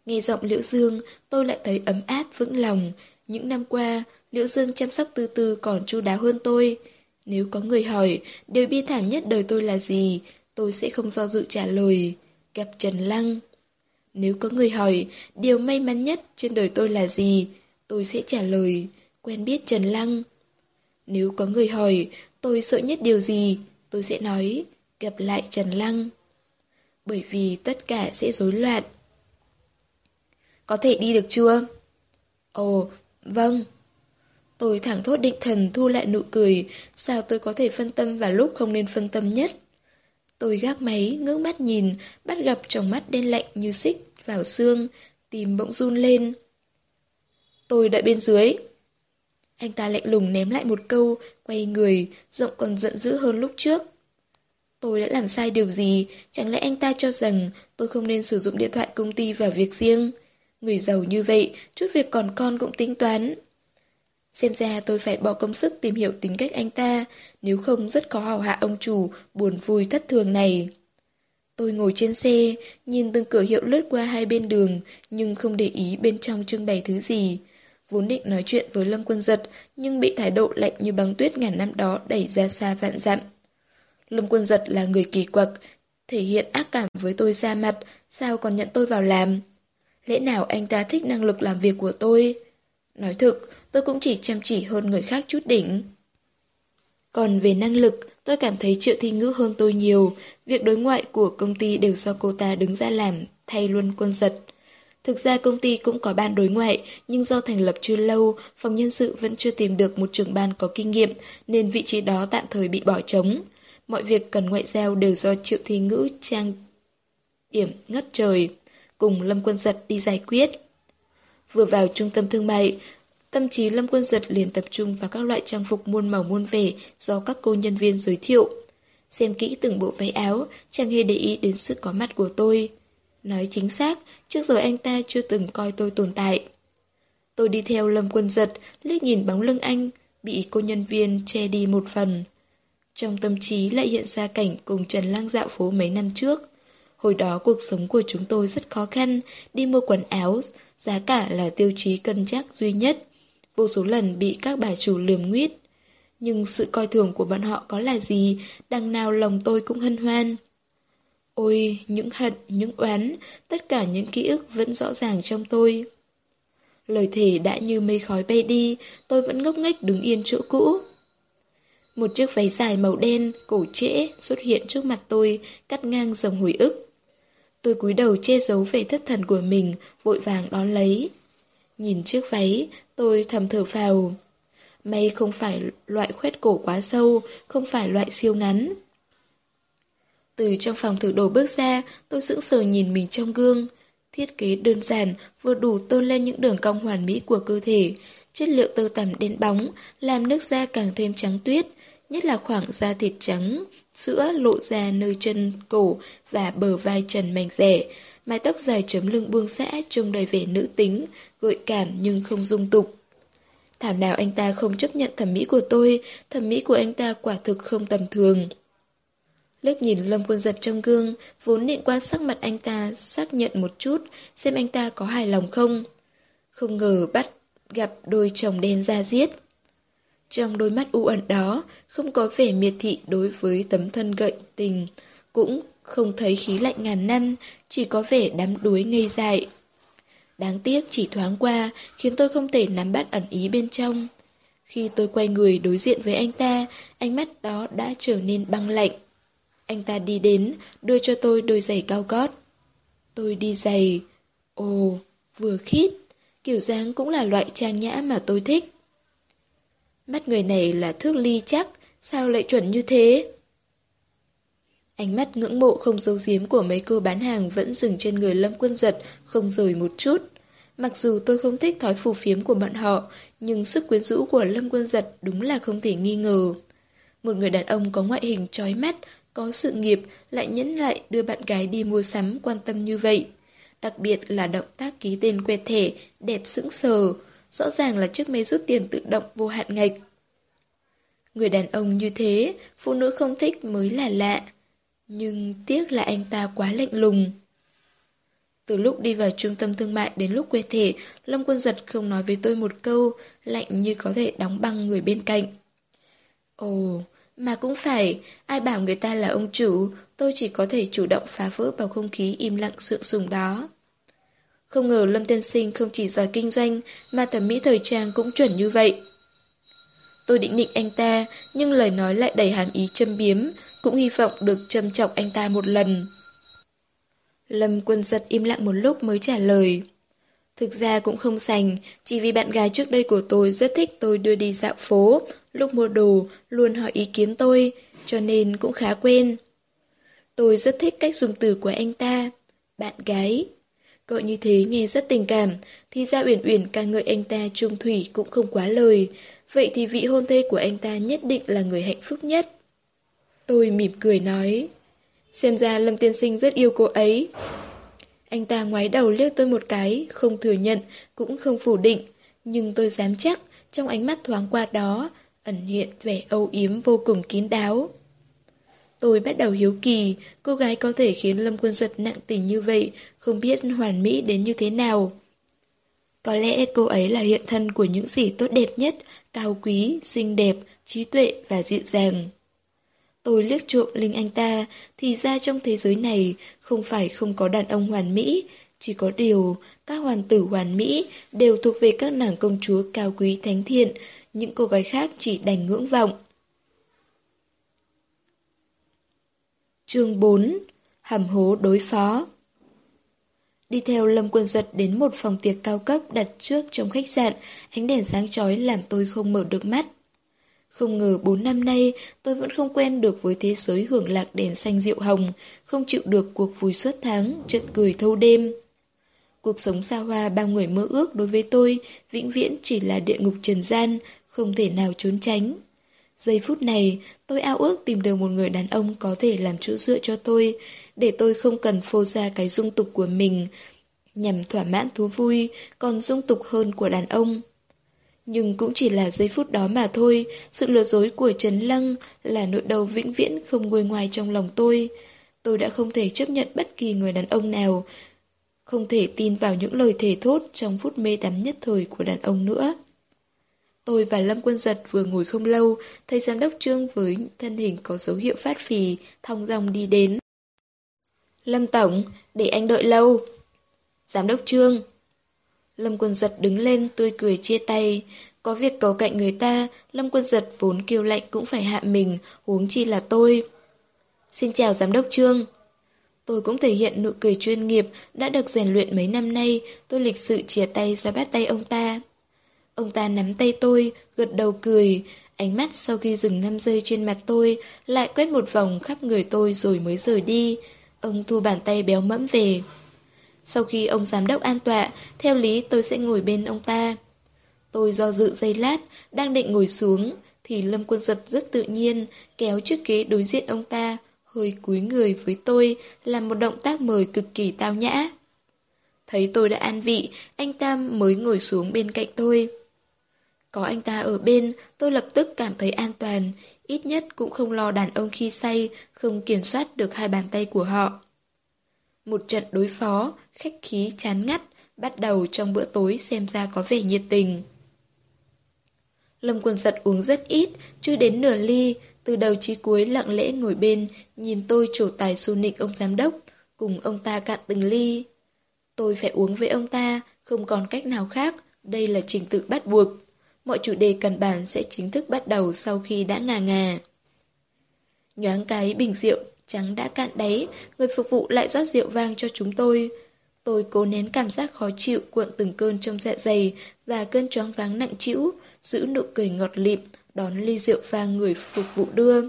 Nghe giọng Liễu Dương, tôi lại thấy ấm áp vững lòng. Những năm qua, Liễu Dương chăm sóc Tư Tư còn chu đáo hơn tôi. Nếu có người hỏi, điều bi thảm nhất đời tôi là gì, tôi sẽ không do dự trả lời. Gặp Trần Lăng. Nếu có người hỏi, điều may mắn nhất trên đời tôi là gì, tôi sẽ trả lời, quen biết Trần Lăng. Nếu có người hỏi, tôi sợ nhất điều gì, tôi sẽ nói, gặp lại Trần Lăng. Bởi vì tất cả sẽ rối loạn. Có thể đi được chưa? Ồ, vâng. Tôi thẳng thốt định thần thu lại nụ cười, sao tôi có thể phân tâm vào lúc không nên phân tâm nhất. Tôi gác máy, ngước mắt nhìn, bắt gặp trong mắt đen lạnh như xích vào xương, tìm bỗng run lên. Tôi đợi bên dưới. Anh ta lạnh lùng ném lại một câu, quay người, giọng còn giận dữ hơn lúc trước. Tôi đã làm sai điều gì? Chẳng lẽ anh ta cho rằng tôi không nên sử dụng điện thoại công ty vào việc riêng? Người giàu như vậy, chút việc còn con cũng tính toán. Xem ra tôi phải bỏ công sức tìm hiểu tính cách anh ta, nếu không rất khó hào hạ ông chủ, buồn vui thất thường này. Tôi ngồi trên xe, nhìn từng cửa hiệu lướt qua hai bên đường, nhưng không để ý bên trong trưng bày thứ gì. Vốn định nói chuyện với Lâm Quân Giật, nhưng bị thái độ lạnh như băng tuyết ngàn năm đó đẩy ra xa vạn dặm. Lâm Quân Giật là người kỳ quặc, thể hiện ác cảm với tôi ra mặt, sao còn nhận tôi vào làm? Lẽ nào anh ta thích năng lực làm việc của tôi? Nói thực, tôi cũng chỉ chăm chỉ hơn người khác chút đỉnh. Còn về năng lực, tôi cảm thấy Triệu Thi Ngữ hơn tôi nhiều. Việc đối ngoại của công ty đều do cô ta đứng ra làm, thay luôn quân giật. Thực ra công ty cũng có ban đối ngoại, nhưng do thành lập chưa lâu, phòng nhân sự vẫn chưa tìm được một trưởng ban có kinh nghiệm, nên vị trí đó tạm thời bị bỏ trống. Mọi việc cần ngoại giao đều do Triệu Thi Ngữ trang điểm ngất trời, cùng Lâm Quân Giật đi giải quyết. Vừa vào trung tâm thương mại, Tâm trí Lâm Quân Giật liền tập trung vào các loại trang phục muôn màu muôn vẻ do các cô nhân viên giới thiệu. Xem kỹ từng bộ váy áo, chẳng hề để ý đến sự có mặt của tôi. Nói chính xác, trước giờ anh ta chưa từng coi tôi tồn tại. Tôi đi theo Lâm Quân Giật, liếc nhìn bóng lưng anh, bị cô nhân viên che đi một phần. Trong tâm trí lại hiện ra cảnh cùng Trần Lang dạo phố mấy năm trước. Hồi đó cuộc sống của chúng tôi rất khó khăn, đi mua quần áo, giá cả là tiêu chí cân nhắc duy nhất vô số lần bị các bà chủ lườm nguyết. Nhưng sự coi thường của bọn họ có là gì, đằng nào lòng tôi cũng hân hoan. Ôi, những hận, những oán, tất cả những ký ức vẫn rõ ràng trong tôi. Lời thề đã như mây khói bay đi, tôi vẫn ngốc nghếch đứng yên chỗ cũ. Một chiếc váy dài màu đen, cổ trễ xuất hiện trước mặt tôi, cắt ngang dòng hồi ức. Tôi cúi đầu che giấu vẻ thất thần của mình, vội vàng đón lấy. Nhìn chiếc váy, tôi thầm thở phào. May không phải loại khoét cổ quá sâu, không phải loại siêu ngắn. Từ trong phòng thử đồ bước ra, tôi sững sờ nhìn mình trong gương. Thiết kế đơn giản, vừa đủ tôn lên những đường cong hoàn mỹ của cơ thể. Chất liệu tơ tằm đen bóng, làm nước da càng thêm trắng tuyết, nhất là khoảng da thịt trắng, sữa lộ ra nơi chân cổ và bờ vai trần mảnh rẻ. Mái tóc dài chấm lưng buông xã trông đầy vẻ nữ tính, gợi cảm nhưng không dung tục. Thảo nào anh ta không chấp nhận thẩm mỹ của tôi, thẩm mỹ của anh ta quả thực không tầm thường. Lướt nhìn Lâm Quân Giật trong gương, vốn định qua sắc mặt anh ta xác nhận một chút, xem anh ta có hài lòng không. Không ngờ bắt gặp đôi chồng đen ra giết. Trong đôi mắt u ẩn đó, không có vẻ miệt thị đối với tấm thân gậy tình, cũng không thấy khí lạnh ngàn năm, chỉ có vẻ đắm đuối ngây dại. Đáng tiếc chỉ thoáng qua, khiến tôi không thể nắm bắt ẩn ý bên trong. Khi tôi quay người đối diện với anh ta, ánh mắt đó đã trở nên băng lạnh. Anh ta đi đến, đưa cho tôi đôi giày cao gót. Tôi đi giày. Ồ, vừa khít. Kiểu dáng cũng là loại trang nhã mà tôi thích. Mắt người này là thước ly chắc, sao lại chuẩn như thế? Ánh mắt ngưỡng mộ không giấu giếm của mấy cô bán hàng vẫn dừng trên người Lâm Quân Giật, không rời một chút. Mặc dù tôi không thích thói phù phiếm của bọn họ, nhưng sức quyến rũ của Lâm Quân Giật đúng là không thể nghi ngờ. Một người đàn ông có ngoại hình trói mắt, có sự nghiệp, lại nhẫn lại đưa bạn gái đi mua sắm quan tâm như vậy. Đặc biệt là động tác ký tên quẹt thẻ, đẹp sững sờ, rõ ràng là chiếc máy rút tiền tự động vô hạn ngạch. Người đàn ông như thế, phụ nữ không thích mới là lạ. Nhưng tiếc là anh ta quá lạnh lùng. Từ lúc đi vào trung tâm thương mại đến lúc quẹt thẻ, Lâm Quân Giật không nói với tôi một câu, lạnh như có thể đóng băng người bên cạnh. Ồ, mà cũng phải, ai bảo người ta là ông chủ, tôi chỉ có thể chủ động phá vỡ bầu không khí im lặng sượng sùng đó. Không ngờ Lâm Tiên Sinh không chỉ giỏi kinh doanh, mà thẩm mỹ thời trang cũng chuẩn như vậy. Tôi định nịnh anh ta, nhưng lời nói lại đầy hàm ý châm biếm, cũng hy vọng được châm chọc anh ta một lần. Lâm quân giật im lặng một lúc mới trả lời. Thực ra cũng không sành, chỉ vì bạn gái trước đây của tôi rất thích tôi đưa đi dạo phố, lúc mua đồ luôn hỏi ý kiến tôi, cho nên cũng khá quen. Tôi rất thích cách dùng từ của anh ta. Bạn gái. Gọi như thế nghe rất tình cảm, thì ra Uyển Uyển ca ngợi anh ta trung thủy cũng không quá lời. Vậy thì vị hôn thê của anh ta nhất định là người hạnh phúc nhất. Tôi mỉm cười nói. Xem ra Lâm Tiên Sinh rất yêu cô ấy. Anh ta ngoái đầu liếc tôi một cái, không thừa nhận, cũng không phủ định. Nhưng tôi dám chắc, trong ánh mắt thoáng qua đó, ẩn hiện vẻ âu yếm vô cùng kín đáo. Tôi bắt đầu hiếu kỳ, cô gái có thể khiến Lâm Quân Giật nặng tình như vậy, không biết hoàn mỹ đến như thế nào. Có lẽ cô ấy là hiện thân của những gì tốt đẹp nhất, cao quý, xinh đẹp, trí tuệ và dịu dàng. Tôi liếc trộm Linh anh ta, thì ra trong thế giới này không phải không có đàn ông hoàn mỹ, chỉ có điều các hoàn tử hoàn mỹ đều thuộc về các nàng công chúa cao quý thánh thiện, những cô gái khác chỉ đành ngưỡng vọng. Chương 4 Hầm hố đối phó Đi theo Lâm Quân Giật đến một phòng tiệc cao cấp đặt trước trong khách sạn, ánh đèn sáng chói làm tôi không mở được mắt. Không ngờ 4 năm nay tôi vẫn không quen được với thế giới hưởng lạc đèn xanh rượu hồng, không chịu được cuộc vui suốt tháng, chất cười thâu đêm. Cuộc sống xa hoa bao người mơ ước đối với tôi vĩnh viễn chỉ là địa ngục trần gian, không thể nào trốn tránh. Giây phút này, tôi ao ước tìm được một người đàn ông có thể làm chỗ dựa cho tôi, để tôi không cần phô ra cái dung tục của mình, nhằm thỏa mãn thú vui, còn dung tục hơn của đàn ông. Nhưng cũng chỉ là giây phút đó mà thôi, sự lừa dối của trần Lăng là nỗi đau vĩnh viễn không nguôi ngoài trong lòng tôi. Tôi đã không thể chấp nhận bất kỳ người đàn ông nào, không thể tin vào những lời thề thốt trong phút mê đắm nhất thời của đàn ông nữa. Tôi và Lâm Quân Giật vừa ngồi không lâu, thấy giám đốc Trương với thân hình có dấu hiệu phát phì, thong dòng đi đến. Lâm Tổng, để anh đợi lâu. Giám đốc Trương. Lâm Quân Giật đứng lên tươi cười chia tay. Có việc cầu cạnh người ta, Lâm Quân Giật vốn kiêu lạnh cũng phải hạ mình, huống chi là tôi. Xin chào Giám đốc Trương. Tôi cũng thể hiện nụ cười chuyên nghiệp, đã được rèn luyện mấy năm nay, tôi lịch sự chia tay ra bắt tay ông ta. Ông ta nắm tay tôi, gật đầu cười, ánh mắt sau khi dừng 5 giây trên mặt tôi, lại quét một vòng khắp người tôi rồi mới rời đi. Ông thu bàn tay béo mẫm về. Sau khi ông giám đốc an tọa, theo lý tôi sẽ ngồi bên ông ta. Tôi do dự giây lát, đang định ngồi xuống, thì Lâm Quân Giật rất tự nhiên, kéo chiếc ghế đối diện ông ta, hơi cúi người với tôi, làm một động tác mời cực kỳ tao nhã. Thấy tôi đã an vị, anh ta mới ngồi xuống bên cạnh tôi. Có anh ta ở bên, tôi lập tức cảm thấy an toàn, ít nhất cũng không lo đàn ông khi say, không kiểm soát được hai bàn tay của họ. Một trận đối phó, khách khí chán ngắt, bắt đầu trong bữa tối xem ra có vẻ nhiệt tình. Lâm quần giật uống rất ít, chưa đến nửa ly, từ đầu chí cuối lặng lẽ ngồi bên, nhìn tôi trổ tài su nịnh ông giám đốc, cùng ông ta cạn từng ly. Tôi phải uống với ông ta, không còn cách nào khác, đây là trình tự bắt buộc. Mọi chủ đề cần bản sẽ chính thức bắt đầu sau khi đã ngà ngà. Nhoáng cái bình rượu trắng đã cạn đáy, người phục vụ lại rót rượu vang cho chúng tôi. Tôi cố nén cảm giác khó chịu cuộn từng cơn trong dạ dày và cơn choáng váng nặng trĩu, giữ nụ cười ngọt lịm, đón ly rượu vang người phục vụ đưa.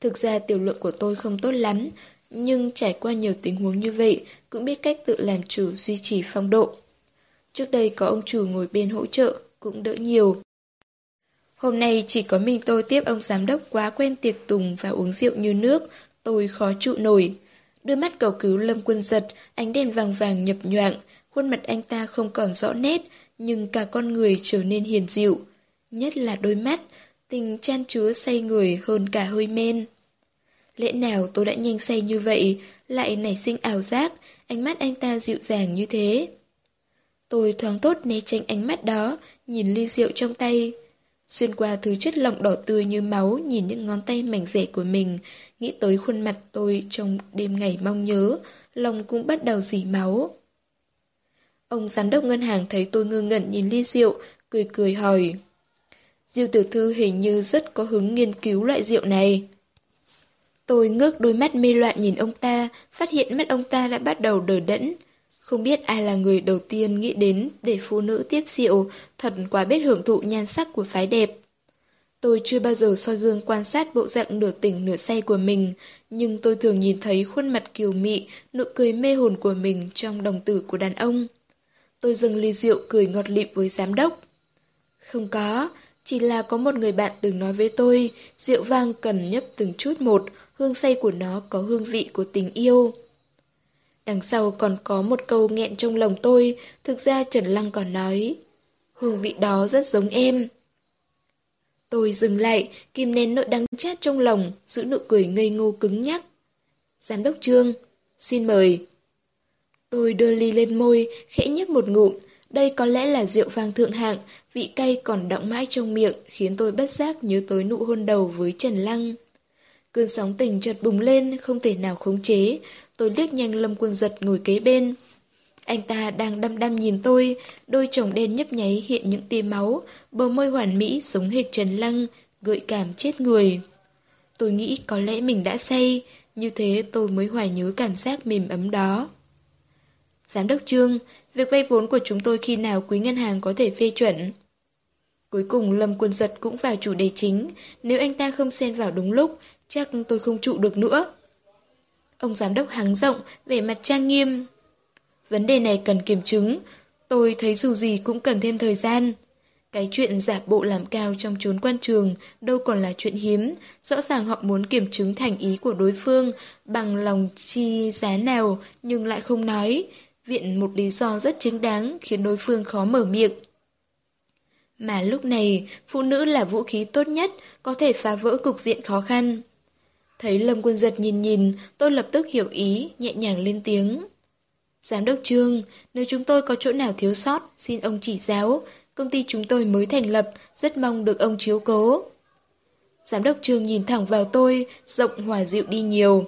Thực ra tiểu lượng của tôi không tốt lắm, nhưng trải qua nhiều tình huống như vậy cũng biết cách tự làm chủ duy trì phong độ. Trước đây có ông chủ ngồi bên hỗ trợ, cũng đỡ nhiều. Hôm nay chỉ có mình tôi tiếp ông giám đốc quá quen tiệc tùng và uống rượu như nước, tôi khó trụ nổi. Đưa mắt cầu cứu Lâm Quân Giật, ánh đèn vàng vàng nhập nhoạng, khuôn mặt anh ta không còn rõ nét, nhưng cả con người trở nên hiền dịu. Nhất là đôi mắt, tình chan chứa say người hơn cả hơi men. Lẽ nào tôi đã nhanh say như vậy, lại nảy sinh ảo giác, ánh mắt anh ta dịu dàng như thế. Tôi thoáng tốt né tránh ánh mắt đó, nhìn ly rượu trong tay. Xuyên qua thứ chất lỏng đỏ tươi như máu, nhìn những ngón tay mảnh rẻ của mình, nghĩ tới khuôn mặt tôi trong đêm ngày mong nhớ, lòng cũng bắt đầu dỉ máu. Ông giám đốc ngân hàng thấy tôi ngơ ngẩn nhìn ly rượu, cười cười hỏi. Diêu tiểu thư hình như rất có hứng nghiên cứu loại rượu này. Tôi ngước đôi mắt mê loạn nhìn ông ta, phát hiện mắt ông ta đã bắt đầu đờ đẫn. Không biết ai là người đầu tiên nghĩ đến để phụ nữ tiếp rượu, thật quá biết hưởng thụ nhan sắc của phái đẹp. Tôi chưa bao giờ soi gương quan sát bộ dạng nửa tỉnh nửa say của mình, nhưng tôi thường nhìn thấy khuôn mặt kiều mị, nụ cười mê hồn của mình trong đồng tử của đàn ông. Tôi dừng ly rượu cười ngọt lịm với giám đốc. Không có, chỉ là có một người bạn từng nói với tôi, rượu vang cần nhấp từng chút một, hương say của nó có hương vị của tình yêu. Đằng sau còn có một câu nghẹn trong lòng tôi, thực ra Trần Lăng còn nói. Hương vị đó rất giống em. Tôi dừng lại, kìm nén nỗi đắng chát trong lòng, giữ nụ cười ngây ngô cứng nhắc. Giám đốc Trương, xin mời. Tôi đưa ly lên môi, khẽ nhấp một ngụm. Đây có lẽ là rượu vang thượng hạng, vị cay còn đọng mãi trong miệng, khiến tôi bất giác nhớ tới nụ hôn đầu với Trần Lăng. Cơn sóng tình chợt bùng lên, không thể nào khống chế. Tôi liếc nhanh Lâm Quân Giật ngồi kế bên. Anh ta đang đăm đăm nhìn tôi, đôi chồng đen nhấp nháy hiện những tia máu, bờ môi hoàn mỹ giống hệt Trần Lăng, gợi cảm chết người. Tôi nghĩ có lẽ mình đã say, như thế tôi mới hoài nhớ cảm giác mềm ấm đó. Giám đốc Trương, việc vay vốn của chúng tôi khi nào quý ngân hàng có thể phê chuẩn? Cuối cùng Lâm Quân Giật cũng vào chủ đề chính, nếu anh ta không xen vào đúng lúc, chắc tôi không trụ được nữa. Ông giám đốc háng rộng, vẻ mặt trang nghiêm. Vấn đề này cần kiểm chứng, tôi thấy dù gì cũng cần thêm thời gian. Cái chuyện giả bộ làm cao trong chốn quan trường đâu còn là chuyện hiếm, rõ ràng họ muốn kiểm chứng thành ý của đối phương bằng lòng chi giá nào nhưng lại không nói, viện một lý do rất chính đáng khiến đối phương khó mở miệng. Mà lúc này, phụ nữ là vũ khí tốt nhất, có thể phá vỡ cục diện khó khăn. Thấy Lâm Quân Giật nhìn nhìn, tôi lập tức hiểu ý, nhẹ nhàng lên tiếng. Giám đốc Trương, nếu chúng tôi có chỗ nào thiếu sót, xin ông chỉ giáo. Công ty chúng tôi mới thành lập, rất mong được ông chiếu cố. Giám đốc Trương nhìn thẳng vào tôi, rộng hòa dịu đi nhiều.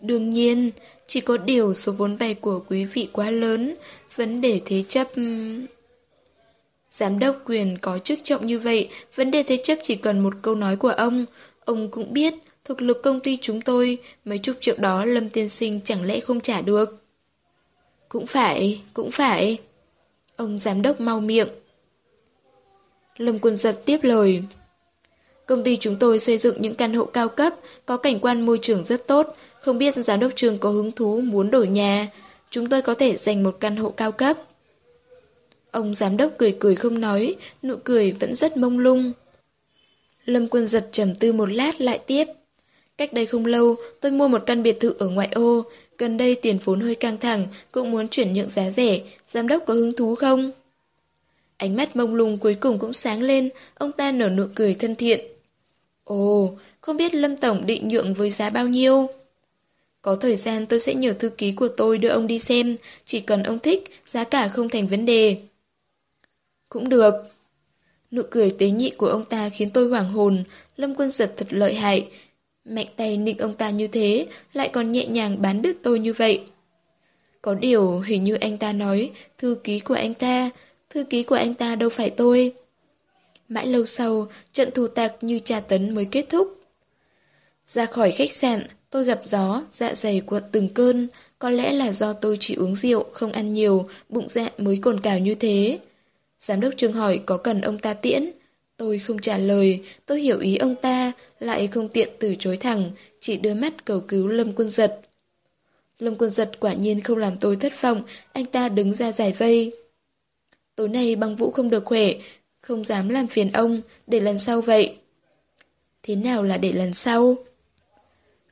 Đương nhiên, chỉ có điều số vốn vay của quý vị quá lớn, vấn đề thế chấp... Giám đốc quyền có chức trọng như vậy, vấn đề thế chấp chỉ cần một câu nói của ông. Ông cũng biết, thực lực công ty chúng tôi, mấy chục triệu đó Lâm Tiên Sinh chẳng lẽ không trả được. Cũng phải, cũng phải. Ông giám đốc mau miệng. Lâm Quân Giật tiếp lời. Công ty chúng tôi xây dựng những căn hộ cao cấp, có cảnh quan môi trường rất tốt, không biết giám đốc trường có hứng thú muốn đổi nhà. Chúng tôi có thể dành một căn hộ cao cấp. Ông giám đốc cười cười không nói, nụ cười vẫn rất mông lung. Lâm Quân Giật trầm tư một lát lại tiếp. Cách đây không lâu, tôi mua một căn biệt thự ở ngoại ô. Gần đây tiền vốn hơi căng thẳng, cũng muốn chuyển nhượng giá rẻ. Giám đốc có hứng thú không? Ánh mắt mông lung cuối cùng cũng sáng lên, ông ta nở nụ cười thân thiện. Ồ, không biết Lâm Tổng định nhượng với giá bao nhiêu? Có thời gian tôi sẽ nhờ thư ký của tôi đưa ông đi xem, chỉ cần ông thích, giá cả không thành vấn đề. Cũng được. Nụ cười tế nhị của ông ta khiến tôi hoảng hồn, Lâm Quân giật thật lợi hại. Mạnh tay nịnh ông ta như thế, lại còn nhẹ nhàng bán đứt tôi như vậy. Có điều, hình như anh ta nói, thư ký của anh ta, thư ký của anh ta đâu phải tôi. Mãi lâu sau, trận thù tạc như tra tấn mới kết thúc. Ra khỏi khách sạn, tôi gặp gió, dạ dày cuộn từng cơn. Có lẽ là do tôi chỉ uống rượu, không ăn nhiều, bụng dạ mới cồn cào như thế. Giám đốc trường hỏi có cần ông ta tiễn. Tôi không trả lời, tôi hiểu ý ông ta, lại không tiện từ chối thẳng, chỉ đưa mắt cầu cứu Lâm Quân Giật. Lâm Quân Giật quả nhiên không làm tôi thất vọng, anh ta đứng ra giải vây. Tối nay băng vũ không được khỏe, không dám làm phiền ông, để lần sau vậy. Thế nào là để lần sau?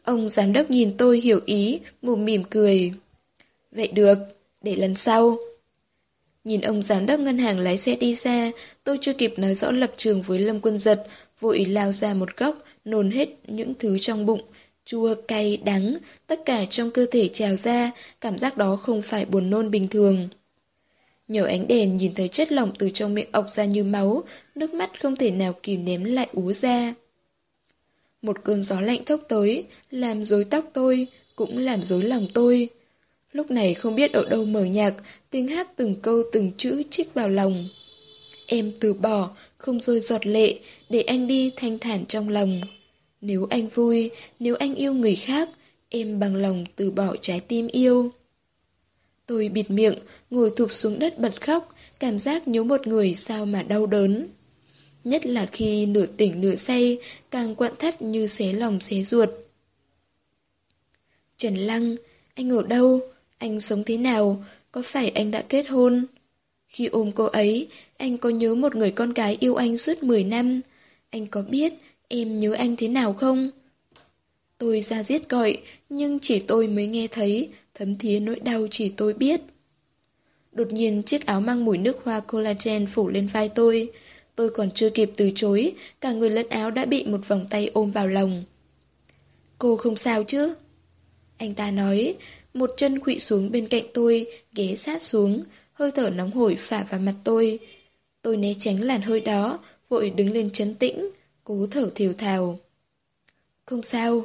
Ông giám đốc nhìn tôi hiểu ý, mùm mỉm cười. Vậy được, để lần sau. Nhìn ông giám đốc ngân hàng lái xe đi xa, tôi chưa kịp nói rõ lập trường với Lâm Quân Giật, vội lao ra một góc, nôn hết những thứ trong bụng, chua, cay, đắng, tất cả trong cơ thể trào ra, cảm giác đó không phải buồn nôn bình thường. Nhờ ánh đèn nhìn thấy chất lỏng từ trong miệng ọc ra như máu, nước mắt không thể nào kìm ném lại ú ra. Một cơn gió lạnh thốc tới, làm rối tóc tôi, cũng làm rối lòng tôi. Lúc này không biết ở đâu mở nhạc, tiếng hát từng câu từng chữ trích vào lòng. Em từ bỏ, không rơi giọt lệ, để anh đi thanh thản trong lòng. Nếu anh vui, nếu anh yêu người khác, em bằng lòng từ bỏ trái tim yêu. Tôi bịt miệng, ngồi thụp xuống đất bật khóc, cảm giác nhớ một người sao mà đau đớn. Nhất là khi nửa tỉnh nửa say, càng quặn thắt như xé lòng xé ruột. Trần Lăng, anh ở đâu? Anh sống thế nào? Có phải anh đã kết hôn? Khi ôm cô ấy, anh có nhớ một người con gái yêu anh suốt 10 năm. Anh có biết em nhớ anh thế nào không? Tôi ra giết gọi, nhưng chỉ tôi mới nghe thấy, thấm thía nỗi đau chỉ tôi biết. Đột nhiên chiếc áo mang mùi nước hoa collagen phủ lên vai tôi. Tôi còn chưa kịp từ chối, cả người lẫn áo đã bị một vòng tay ôm vào lòng. Cô không sao chứ? Anh ta nói, một chân quỵ xuống bên cạnh tôi, ghé sát xuống, hơi thở nóng hổi phả vào mặt tôi. Tôi né tránh làn hơi đó, vội đứng lên chấn tĩnh, cố thở thiều thào. Không sao.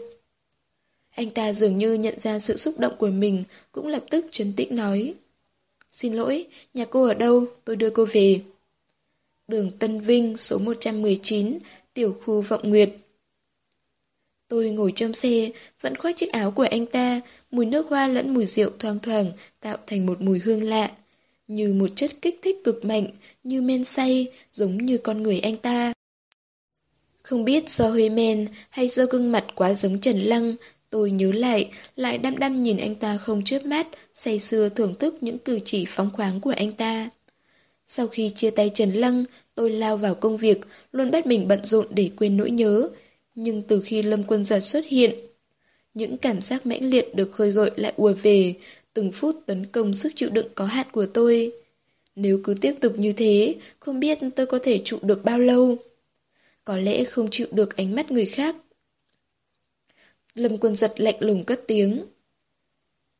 Anh ta dường như nhận ra sự xúc động của mình, cũng lập tức chấn tĩnh nói. Xin lỗi, nhà cô ở đâu? Tôi đưa cô về. Đường Tân Vinh, số 119, tiểu khu Vọng Nguyệt. Tôi ngồi trong xe, vẫn khoác chiếc áo của anh ta, mùi nước hoa lẫn mùi rượu thoang thoảng, tạo thành một mùi hương lạ. Như một chất kích thích cực mạnh, như men say, giống như con người anh ta. Không biết do hơi men hay do gương mặt quá giống Trần Lăng, tôi nhớ lại, lại đăm đăm nhìn anh ta không chớp mắt, say sưa thưởng thức những cử chỉ phóng khoáng của anh ta. Sau khi chia tay Trần Lăng, tôi lao vào công việc, luôn bắt mình bận rộn để quên nỗi nhớ. Nhưng từ khi Lâm Quân Giật xuất hiện, những cảm giác mãnh liệt được khơi gợi lại ùa về, từng phút tấn công sức chịu đựng có hạn của tôi. Nếu cứ tiếp tục như thế, không biết tôi có thể trụ được bao lâu. Có lẽ không chịu được ánh mắt người khác. Lâm Quân Giật lạnh lùng cất tiếng.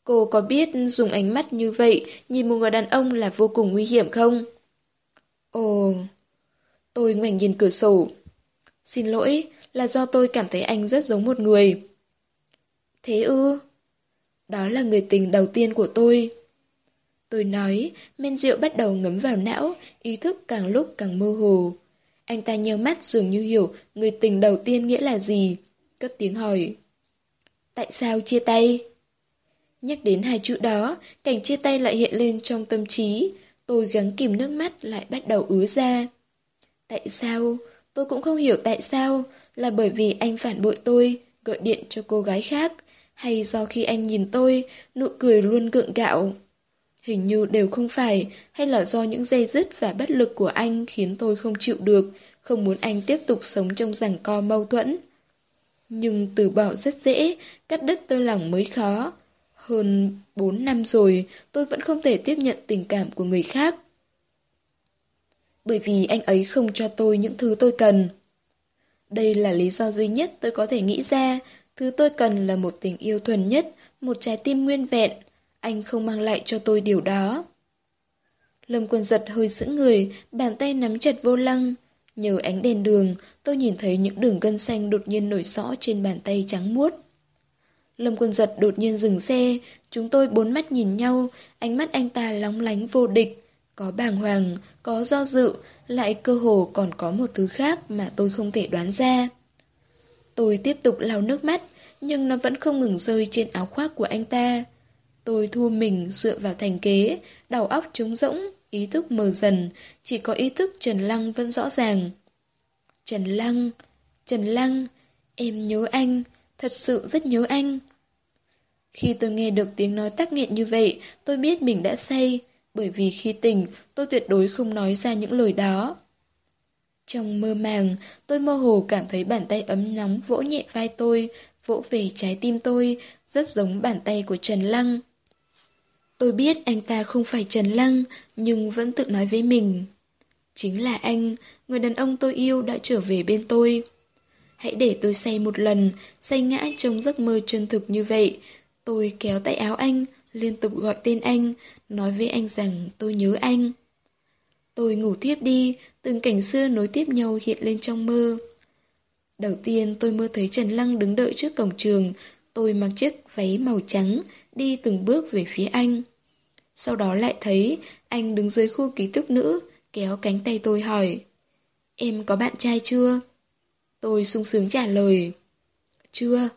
Cô có biết dùng ánh mắt như vậy nhìn một người đàn ông là vô cùng nguy hiểm không? Ồ... Tôi ngoảnh nhìn cửa sổ. Xin lỗi, là do tôi cảm thấy anh rất giống một người. Thế ư? Đó là người tình đầu tiên của tôi. Tôi nói, men rượu bắt đầu ngấm vào não, ý thức càng lúc càng mơ hồ. Anh ta nheo mắt dường như hiểu người tình đầu tiên nghĩa là gì. Cất tiếng hỏi. Tại sao chia tay? Nhắc đến hai chữ đó, cảnh chia tay lại hiện lên trong tâm trí. Tôi gắng kìm nước mắt lại bắt đầu ứa ra. Tại sao? Tôi cũng không hiểu tại sao. Là bởi vì anh phản bội tôi, gọi điện cho cô gái khác, hay do khi anh nhìn tôi, nụ cười luôn gượng gạo. Hình như đều không phải, hay là do những dây dứt và bất lực của anh khiến tôi không chịu được, không muốn anh tiếp tục sống trong giằng co mâu thuẫn. Nhưng từ bỏ rất dễ, cắt đứt tơ lòng mới khó. Hơn 4 năm rồi, tôi vẫn không thể tiếp nhận tình cảm của người khác. Bởi vì anh ấy không cho tôi những thứ tôi cần. Đây là lý do duy nhất tôi có thể nghĩ ra, thứ tôi cần là một tình yêu thuần nhất, một trái tim nguyên vẹn. Anh không mang lại cho tôi điều đó. Lâm quân giật hơi sững người, bàn tay nắm chặt vô lăng. Nhờ ánh đèn đường, tôi nhìn thấy những đường gân xanh đột nhiên nổi rõ trên bàn tay trắng muốt. Lâm quân giật đột nhiên dừng xe, chúng tôi bốn mắt nhìn nhau, ánh mắt anh ta lóng lánh vô địch. Có bàng hoàng, có do dự, lại cơ hồ còn có một thứ khác mà tôi không thể đoán ra. Tôi tiếp tục lau nước mắt, nhưng nó vẫn không ngừng rơi trên áo khoác của anh ta. Tôi thua mình dựa vào thành kế, đầu óc trống rỗng, ý thức mờ dần, chỉ có ý thức Trần Lăng vẫn rõ ràng. Trần Lăng, Trần Lăng, em nhớ anh, thật sự rất nhớ anh. Khi tôi nghe được tiếng nói tắc nghẹn như vậy, tôi biết mình đã say, bởi vì khi tỉnh, tôi tuyệt đối không nói ra những lời đó. Trong mơ màng, tôi mơ hồ cảm thấy bàn tay ấm nóng vỗ nhẹ vai tôi, vỗ về trái tim tôi, rất giống bàn tay của Trần Lăng. Tôi biết anh ta không phải Trần Lăng, nhưng vẫn tự nói với mình. Chính là anh, người đàn ông tôi yêu đã trở về bên tôi. Hãy để tôi say một lần, say ngã trong giấc mơ chân thực như vậy. Tôi kéo tay áo anh, liên tục gọi tên anh, nói với anh rằng tôi nhớ anh. Tôi ngủ tiếp đi, từng cảnh xưa nối tiếp nhau hiện lên trong mơ. Đầu tiên tôi mơ thấy Trần Lăng đứng đợi trước cổng trường, tôi mặc chiếc váy màu trắng, đi từng bước về phía anh. Sau đó lại thấy anh đứng dưới khu ký túc nữ, kéo cánh tay tôi hỏi. Em có bạn trai chưa? Tôi sung sướng trả lời. Chưa.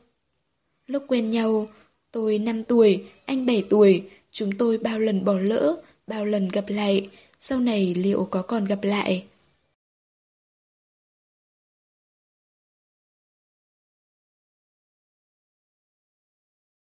Lúc quen nhau, tôi 5 tuổi, anh 7 tuổi, chúng tôi bao lần bỏ lỡ, bao lần gặp lại, sau này liệu có còn gặp lại?